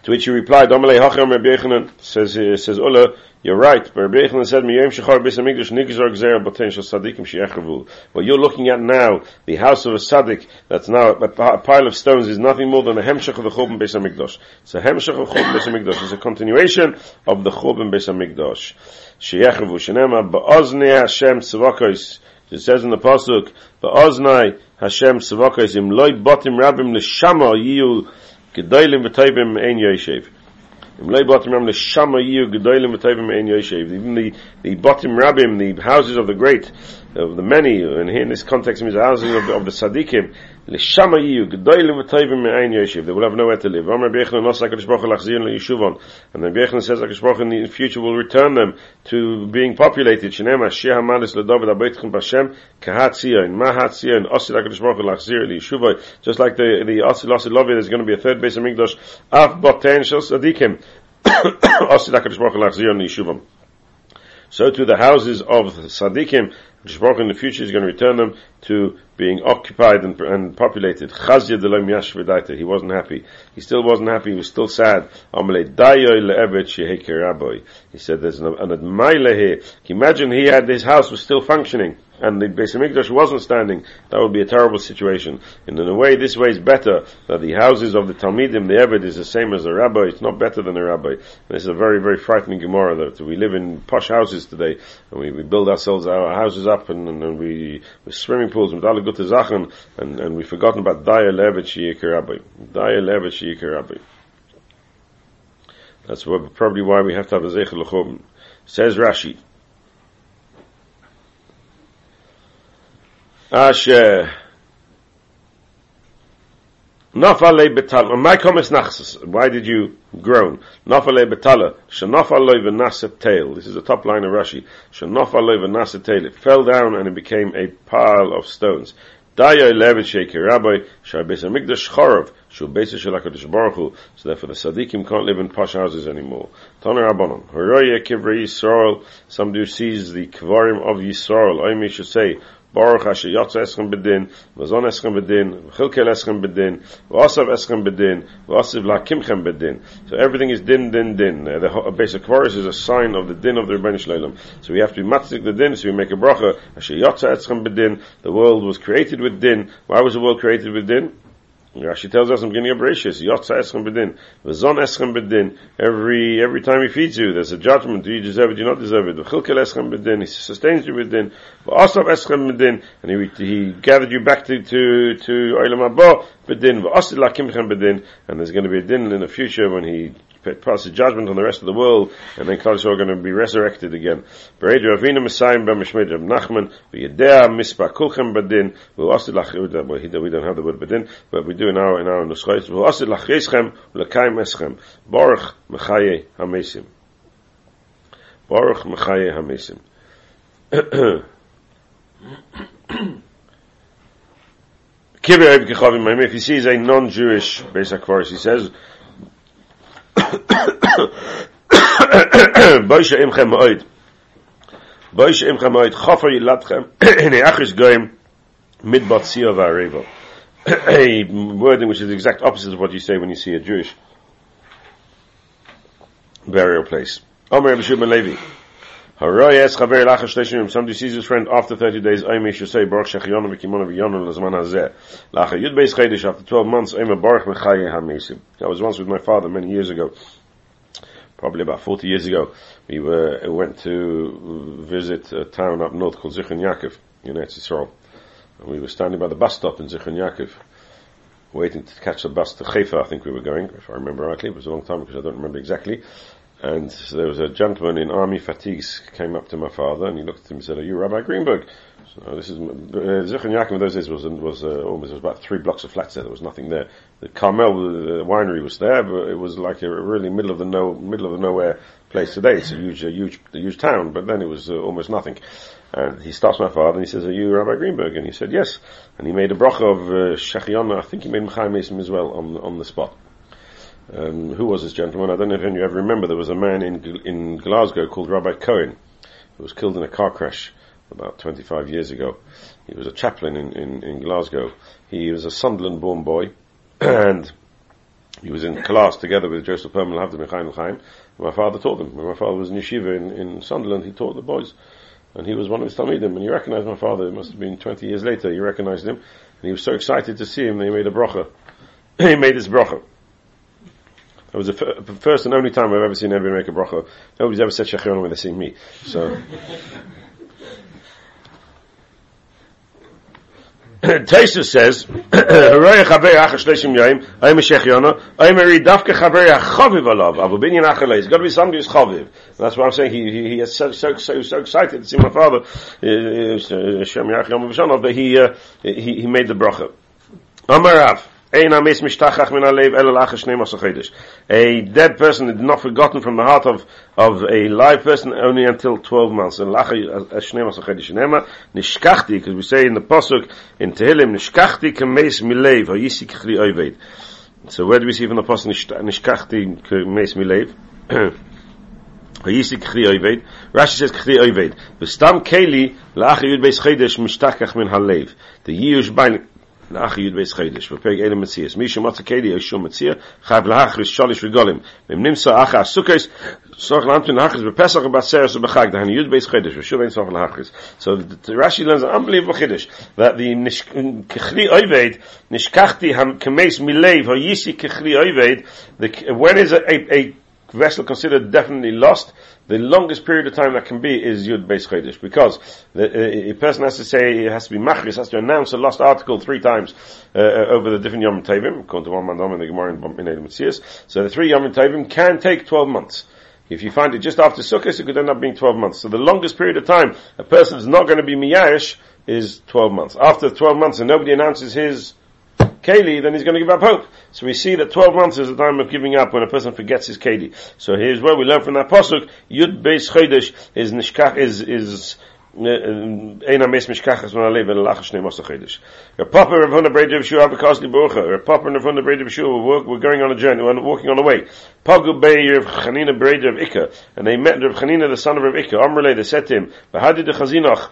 To which he replied, Amalei Hacham Rabbi says, uh, says Ulla, you're right, Yechanan said, Miyem Shechar Beis HaMikdash Nigzor Gzer Potential Sadikim She'echavu. What you're looking at now, the house of a Sadik, that's now a, pile of stones, is nothing more than a Hemshech of the Churban Beis HaMikdash. It's a Hemshech of Churban Beis HaMikdash. It's a continuation of the Churban Beis HaMikdash. She'echavu, Shenema, Ba'oznei Hashem Tzavakos. It says in the Pasuk, Ba'oznei Hashem Tzavakos, Im loy botim rabim l'shama yiyu Gedolim v'toivim ein yoshev. Even the, the bottom rabbim, the houses of the great, of the many, and here in this context means the houses of the, of the l'shama yiyu gedolim v'toivim ein yoshev. They will have nowhere to live. Amar Bechna nos HaKadosh Baruch Hu lachzir. And then Bechna says HaKadosh Baruch in the future will return them to being populated. Shenema sheh hamalis l'dovid abaytchem b'Hashem kahat tzion, mahat tzion, osid HaKadosh Baruch Hu lachzir le'yishuvon. Just like the, the osid osid lovi, there's going to be a third base of Migdosh, af potential tzaddikim. *coughs* Osid HaKadosh Baruch Hu lachzir le'yishuvon. So to the houses of the Baruch in the future is going to return them to being occupied and, and populated. Chazia de lo He wasn't happy. He still wasn't happy. He was still sad. He said there's an, an here. Imagine he had, his house was still functioning and the Beis Hamikdash wasn't standing, that would be a terrible situation. And in a way, this way is better, that the houses of the Talmidim, the Eved, is the same as a rabbi, it's not better than a rabbi. And this is a very, very frightening Gemara, that we live in posh houses today, and we, we build ourselves, our houses up, and, and, and we, with swimming pools, with alle gute Sachen, and, and we've forgotten about Daya Levet Shiyik Rabbi. Daya Levet Shiyik That's what, probably why we have to have a Zechel Lechom. Says Rashi, Asher Nafale betala. My comments nachsas. Why did you groan? Nafale betala. Shanafale v'nasa tail. This is the top line of Rashi. Shanafale v'nasa tail. It fell down and it became a pile of stones. Amigdash chorov shu besa shel baruch hu. So therefore the tzaddikim can't live in posh houses anymore. Taner Rabbanon. Horoya kivrei Yisrael. Somebody who sees the kvarim of Yisrael. Oimi should say Baruch Eschem Bedin, Vazon Eschem Bedin, Eschem Bedin, Vasav Eschem Bedin, Vasav Lakimchem Bedin. So everything is din, din, din. Uh, the basic chorus is a sign of the din of the Rebbeinu Shleilim. So we have to be matzik the din, so we make a bracha, Asher Yotza Eschem Bedin, the world was created with din. Why was the world created with din? Rashi tells us in the beginning of Bereshis, Yotza Eschem Bedin, Vazon Eschem Bedin. Every, every time he feeds you, there's a judgment. Do you deserve it? Do you not deserve it? V'chilkel Eschem Bedin, he sustains you with din. V'asav Eschem Bedin, and he, he gathered you back to, to, to Olam Haba, Bedin, V'asid Lakimchem Bedin, and there's going to be a din in the future when he passes judgment on the rest of the world, and then Klal are going to be resurrected again. Nachman we don't have the word Badin, but we do in our in our Nuschayis Eschem. Baruch Mechaye Hamesim. Baruch Mechaye Hamesim. *coughs* If he sees a non-Jewish Beis HaKvaris, he says, *coughs* Boisha imchem oid. Boisha imchem oid. Chofer yilatchem. *coughs* Hine achis goyim midbat siyah v'areva. A *coughs* wording which is the exact opposite of what you say when you see a Jewish burial place. Omer Rabbi Shimon Levi. Somebody sees his friend after 30 days, I should say, after 12 months. I was once with my father many years ago probably about 40 years ago, we were, uh, went to visit a town up north called Zichron Yaakov in Eretz Yisrael. And we were standing by the bus stop in Zichron Yaakov, waiting to catch the bus to Haifa, I think we were going, if I remember rightly. It was a long time because I don't remember exactly. And there was a gentleman in army fatigues came up to my father and he looked at him and said, are you Rabbi Greenberg? So this is, uh, Zichron Yaakov in those days was, was, uh, almost, was about three blocks of flats there. There was nothing there. The Carmel the winery was there, but it was like a really middle of the no, middle of the nowhere place today. It's a huge, a huge, a huge town, but then it was uh, almost nothing. And he stops my father and he says, are you Rabbi Greenberg? And he said, yes. And he made a bracha of, uh. I think he made Mechaim as well on, on the spot. Um, who was this gentleman? I don't know if any of you ever remember. There was a man in in Glasgow called Rabbi Cohen, who was killed in a car crash about 25 years ago. He was a chaplain in, in, in Glasgow. He was a Sunderland-born boy, *clears throat* and he was in class together with Joseph Perman Havdim and Chaim. My father taught them. When my father was in yeshiva in, in Sunderland, he taught the boys. And he was one of his Talmidim, and he recognized my father. It must have been 20 years later, he recognized him, and he was so excited to see him that he made a bracha. *clears throat* he made this bracha. It was the fir- first and only time I've ever seen anybody make a bracha. Nobody's ever said Shechionu when they see me. So. *laughs* Taisus says, "Hooray, chaver achar shleishim yom, I'm a shechiona, I'm a read dafke chaver chaviv alav, avu binyan achar It's got to be somebody who's chaviv. That's what I'm saying. He, he, he is so, so, so, so excited to see my father, uh, uh, Shem Yach Yom V'Shanav, that he, uh, he, he made the bracha. Amar A dead person is not forgotten from the heart of, of a live person only until 12 months. Because we say in the Pasuk, in Tehillim, nishkachti kemes milev, hayisi kchri oived. So where do we see from the Pasuk, nish- nishkachti kemes milev? *clears throat* Hayisi kchri oived. Rashi says kchri oived. V'stam keli, lach yud beis chidish, mishtachach min halev. The yush bain, לאח יוד בייס חיידש, בפרק אלה מציאס. מי שמצא קדי או שום מציע, חייב להכריס שולש וגולים. ואם נמצא אחא הסוכס, סוך לאמתון להכריס בפסח ובעשרס ובחג, דהן יוד בייס חיידש, ושוב אין סוף להכריס. So the, the Rashi learns an unbelievable chiddush, that the nish- kechli oived, nishkachti ham kemes milev, ho yisi kechli oived, the, when is a, a, a vessel considered definitely lost, the longest period of time that can be is Yud Beis Chodesh, because the, a, person has to say, it has to be machris, has to announce a lost article three times uh, over the different Yom Tovim, according to one Mandam in the Gemara in Metzias. So the three Yom Tovim can take 12 months. If you find it just after Sukkot, it could end up being 12 months. So the longest period of time a person is not going to be miyash is 12 months. After 12 months and nobody announces his Keli, then he's going to give up hope. So we see that 12 months is the time of giving up when a person forgets his Keli. So here's where we learn from that Pasuk, Yud Beis Chodesh is Nishkach, is, is, uh, Ein ames mishkachas von alev el lach shnei masa chedesh. A papa Rav Huna Breda of Shua Abakasli Barucha. A papa Rav Huna Breda of Shua we're, we're going on a journey, we're walking on the way. Pagu Bey Rav Chanina Breda of Ikka. And they met Rav Chanina, the son of Ikka. Amrele, they said to him, V'hadi de chazinach.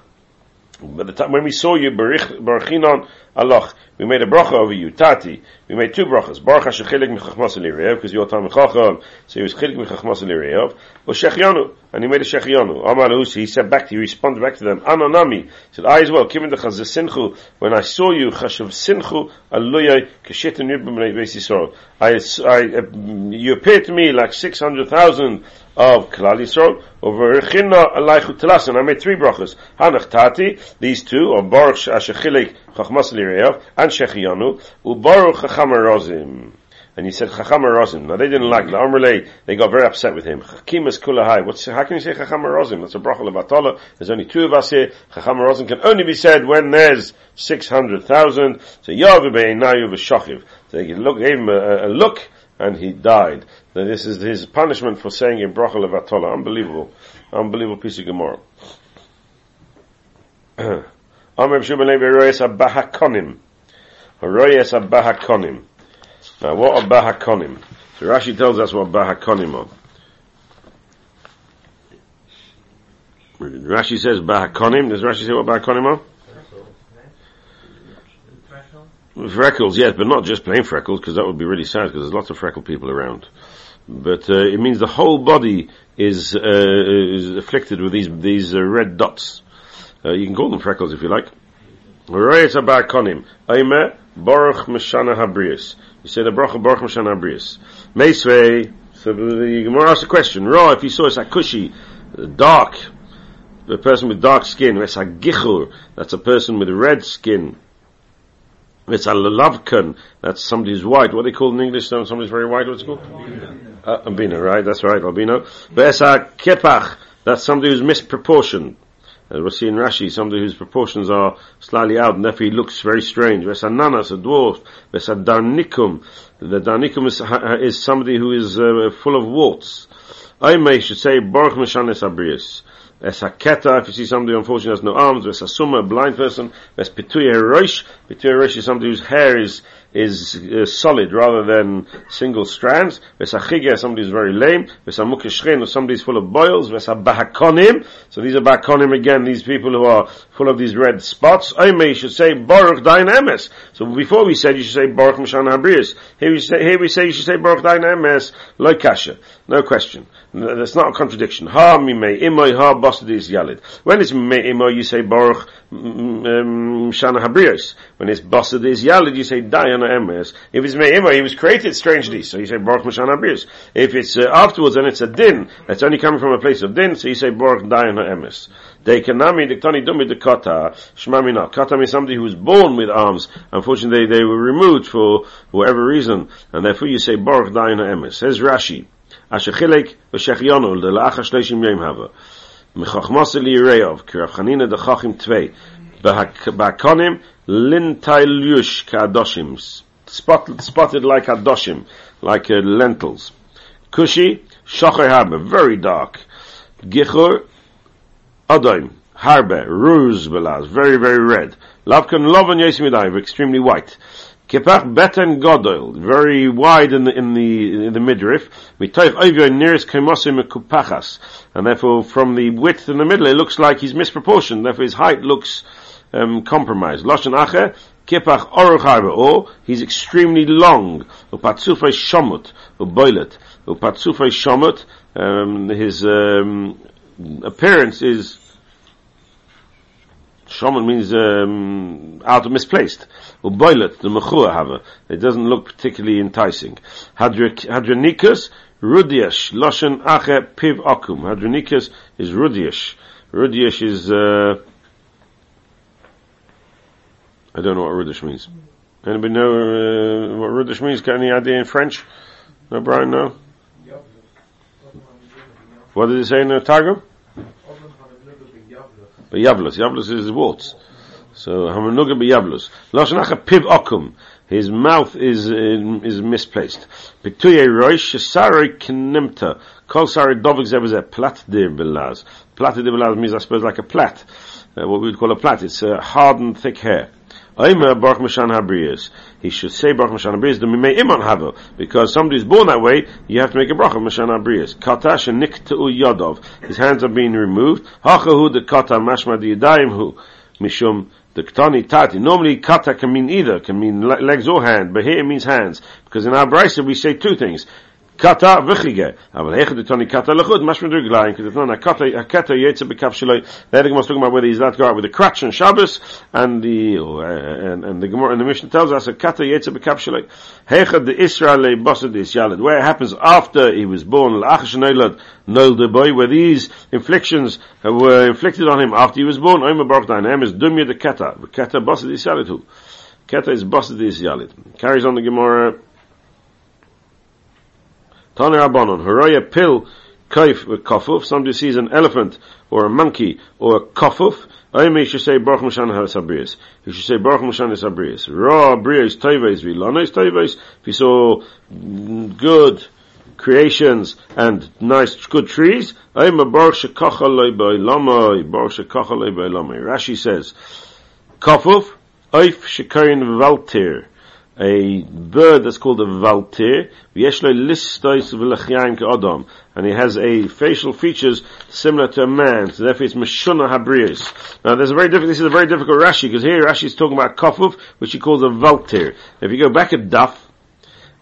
By the time when we saw you, Barachinon Allah, we made a bracha over you, Tati. We made two brachas. Baruch Hashem chilik michachmas elireyev, because you're Talmud Chacham, so he was chilik michachmas elireyev. Or Shechianu, and he made a Shechianu. Amar Lahus, he said back to, he responded back to them, Ananami, he said, I as well, given the chaz sinchu, when I saw you, chashav sinchu, aluyay, keshetin yibim beis Yisrael. I, I, you appeared to me like 600,000 of Klal Yisrael, over Rechina Alaychu Telas, and I made three brachas. Hanach Tati, these two, or Baruch Ashechilik Chachmas Lireyav, and Shechianu, Ubaruch Chacham Rozim. And he said Chacham Rozim. Now they didn't like the Amrle, they got very upset with him. Chakimas Kulahai. What's, how can you say Chacham Rozim? That's a bracha levatala. There's only two of us here. Chacham Rozim can only be said when there's 600,000. So Yavibei Nayu V'Shachiv. So they look, gave him a, a look, and he died. So this is his punishment for saying a bracha levatola. Unbelievable. Unbelievable piece of Gemara. *clears throat* Amr Shubin Levi Royes Abahakonim. Royes Abahakonim. Now what are Bahakonim? So Rashi tells us what Bahakonim are. Rashi says Bahakonim. Does Rashi say what Bahakonim are? Freckles, yes, but not just plain freckles, because that would be really sad, because there's lots of freckled people around. But uh, it means the whole body is uh, is afflicted with these these uh, red dots. Uh, you can call them freckles if you like. You say the bracha baruch mishana habrius. Meisvei. So the Gemara asks a question. Ra, if you saw a sakushi, dark, a person with dark skin, that's a gichur, that's a person with red skin. It's a lavkan, that's somebody who's white. What do they call in English? Somebody's very white, what's it called? Uh, albino, right? That's right, albino. Vesa kepach, that's somebody who's misproportioned. Uh, we'll see in Rashi, somebody whose proportions are slightly out, and therefore he looks very strange. Vesa nanas, a dwarf. Vesa darnikum, the darnikum is, is somebody who is uh, full of warts. I may should say, Baruch Meshanes Abrius. Ves haketa, if you see somebody unfortunately has no arms, ves asuma, a blind person, ves pituya roish, pituya roish is somebody whose hair is, is uh, solid rather than single strands. Vesachigya, somebody who's very lame. Vesamukeshchen, or somebody who's full of boils. Vesabahakonim, so these are bahakonim again, these people who are full of these red spots. Oime, you should say Baruch Dain. So before we said you should say Baruch Mishan Habrius. Here we say, here we say you should say Baruch Dain Emes, Loikasha. No question. That's not a contradiction. Ha mimei imoy ha basadis yalid. When it's mimei imoy, you say Baruch Shana Habrios. When it's basadis yalid, you say Diana Emes. If it's mimei imoy, he was created strangely, so you say Baruch Shana Habrios. If it's uh, afterwards and it's a din, that's only coming from a place of din, so you say Baruch Diana Emes. They can nami diktani dumi dekata shmamina. Kata means somebody who is born with arms. Unfortunately, they were removed for whatever reason, and therefore you say baruch Dayan emes. Says Rashi, asher chilek v'shechionu lelaacha shleishim yom hava. Mechachmas eliyireov ki dechachim tvei ba'akonim lintailush kadoshim. Spotted, spotted like adoshim, like uh, lentils. Kushi, shocher habe, very dark. Gichur, adoim, harbe, ruse belaz, very, very red. Lavkan lovan yesimidai, extremely white. Kipach beten godol, very wide in the in the in the midriff. Mitoich ovio nearest kemosim kupachas, and therefore from the width in the middle it looks like he's misproportioned. Therefore his height looks um, compromised. Lashon acher kipach oruch Harbe, or he's extremely long. Upatzufay shomut uboilet upatzufay shomut. Um, his um, appearance is Shomut means um, out of misplaced. Uboilet, the mechua hava. It doesn't look particularly enticing. Hadronikus, rudiash, loshen ache piv akum. Hadronikus is rudiash. Rudiash is, uh, I don't know what rudish means. Anybody know uh, what rudish means? Got any idea in French? No, Brian, no? What did it say in the Targum? B'yavlus. Yavlus is warts. So hamanuga b'yavlus. Lashon piv okum. His mouth is uh, is misplaced. Piktuye roish shesari kinimta. Kol sari dovik zebazeh plat dir belaz. Plat dir belaz means I suppose like a plat. Uh, what we would call a plat. It's a hardened thick hair. Oimer Baruch Mashan Habriyas. He should say Baruch Mashan Habriyas, the Mimei Iman Havel. Because somebody's born that way, you have to make a Baruch Mashan Habriyas. Katash and Niktu Yodov. His hands are being removed. Hachahu the Kata Mashma the Yadayim Hu. Mishum the Ktani Tati. Normally Kata can mean either, can mean legs or hand, but here it means hands. Because in our Brisa we say two things. Kata v'chige. Aber hech de toni kata lechud, mash mit ruglein, because it's not a kata, a kata yetze bekaf shaloi. The Gemara talking about whether he's allowed to go out with the crutch and Shabbos, and the, uh, and, and the Gemara, and the Mishnah tells us a kata yetze bekaf shaloi. Hech de Israel le bosad is yalad. Where it happens after he was born, l'ach shneilad, nol de boy, where these inflictions were inflicted on him after he was born, oima baruch dain, hem is dumya de kata. Kata bosad is yalad hu. Kata is bosad is yalad. Carries on the Gemara, Tani Rabbanon, Haraya pill kaif with kafuf. Somebody sees an elephant or a monkey or a kafuf. Aime should say Baruch Mushan Sabrius. He should say Baruch Mushan Sabrius. Ra Brios Teves Vilanes Teves. If you saw good creations and nice good trees, Aime Baruch Shekacha Loi Lamai. Baruch Shekacha Loi Lamai. Rashi says, Kafuf, Oif Shekarin Valtir a bird that's called a valtir, and he has a facial features similar to a man, so therefore it's Meshuna Habrius. Now there's a very difficult, this is a very difficult Rashi, because here Rashi is talking about Kafuf, which he calls a valtir. If you go back at Daf,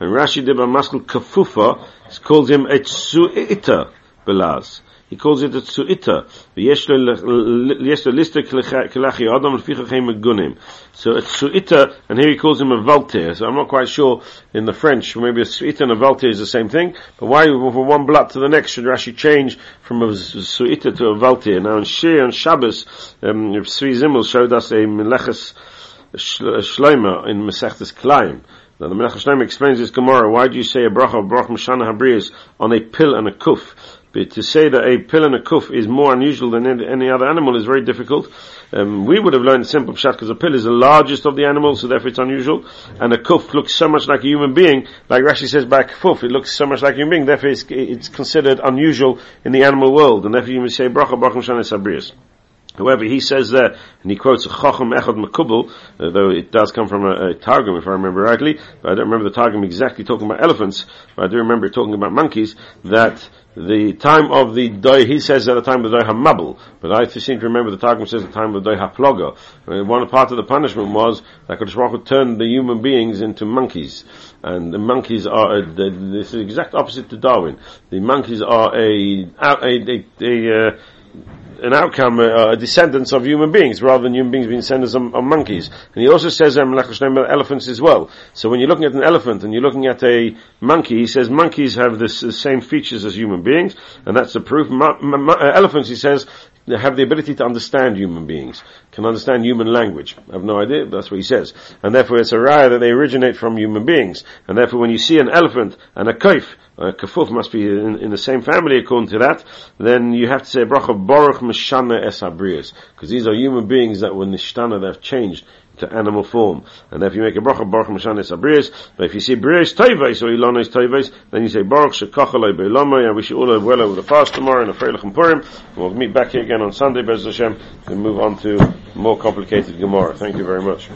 and Rashi did a maskul Kafufa, he calls him a Tsu'ita Belaz. He calls it a tsu'ita. So a tsu'ita, and here he calls him a valtir. So I'm not quite sure in the French, maybe a tsu'ita and a valtir is the same thing. But why from one blood to the next should Rashi change from a tsu'ita to a valtir? Now in Shir and Shabbos, um, Sri Zimmel showed us a meleches shloima in Mesechtes Klaim. Now the Melech Shlomo explains this Gemara, why do you say a bracha of brach mashana habriyas on a pill and a kuf? But to say that a pill and a kuf is more unusual than any other animal is very difficult. Um, we would have learned simple pshat because a pill is the largest of the animals, so therefore it's unusual. And a kuf looks so much like a human being, like Rashi says back kuf, it looks so much like a human being, therefore it's, it's considered unusual in the animal world. And therefore you must say bracha bracha sabrias. However, he says there, and he quotes Chacham Echad Makubal, though it does come from a, a Targum, if I remember rightly, but I don't remember the Targum exactly talking about elephants, but I do remember talking about monkeys, that the time of the day, he says at the time of the Doi HaMabel, but I seem to remember the Targum says the time of the Doi HaPloga. Uh, one part of the punishment was that Kodesh Baruch turned the human beings into monkeys. And the monkeys are, a, the, this is the exact opposite to Darwin. The monkeys are a, a, a, a uh, an outcome, uh, descendants of human beings, rather than human beings being descendants of, of monkeys. And he also says um, elephants as well. So when you're looking at an elephant and you're looking at a monkey, he says monkeys have the same features as human beings, and that's the proof. Uh, elephants, he says, they have the ability to understand human beings, can understand human language. I have no idea, but that's what he says. And therefore it's a raya that they originate from human beings. And therefore when you see an elephant and a kaif, uh, kafuf must be in, in, the same family according to that, then you have to say bracha baruch mishana es because these are human beings that were nishtana, they've changed to animal form. And if you make a bracha baruch mishana es but if you see brias toives or ilonis toives, then you say baruch shekachalei beilomai, I wish you all a well over the fast tomorrow and a Freilich and Purim. We'll meet back here again on Sunday, Bez Hashem, and move on to more complicated Gemara. Thank you very much.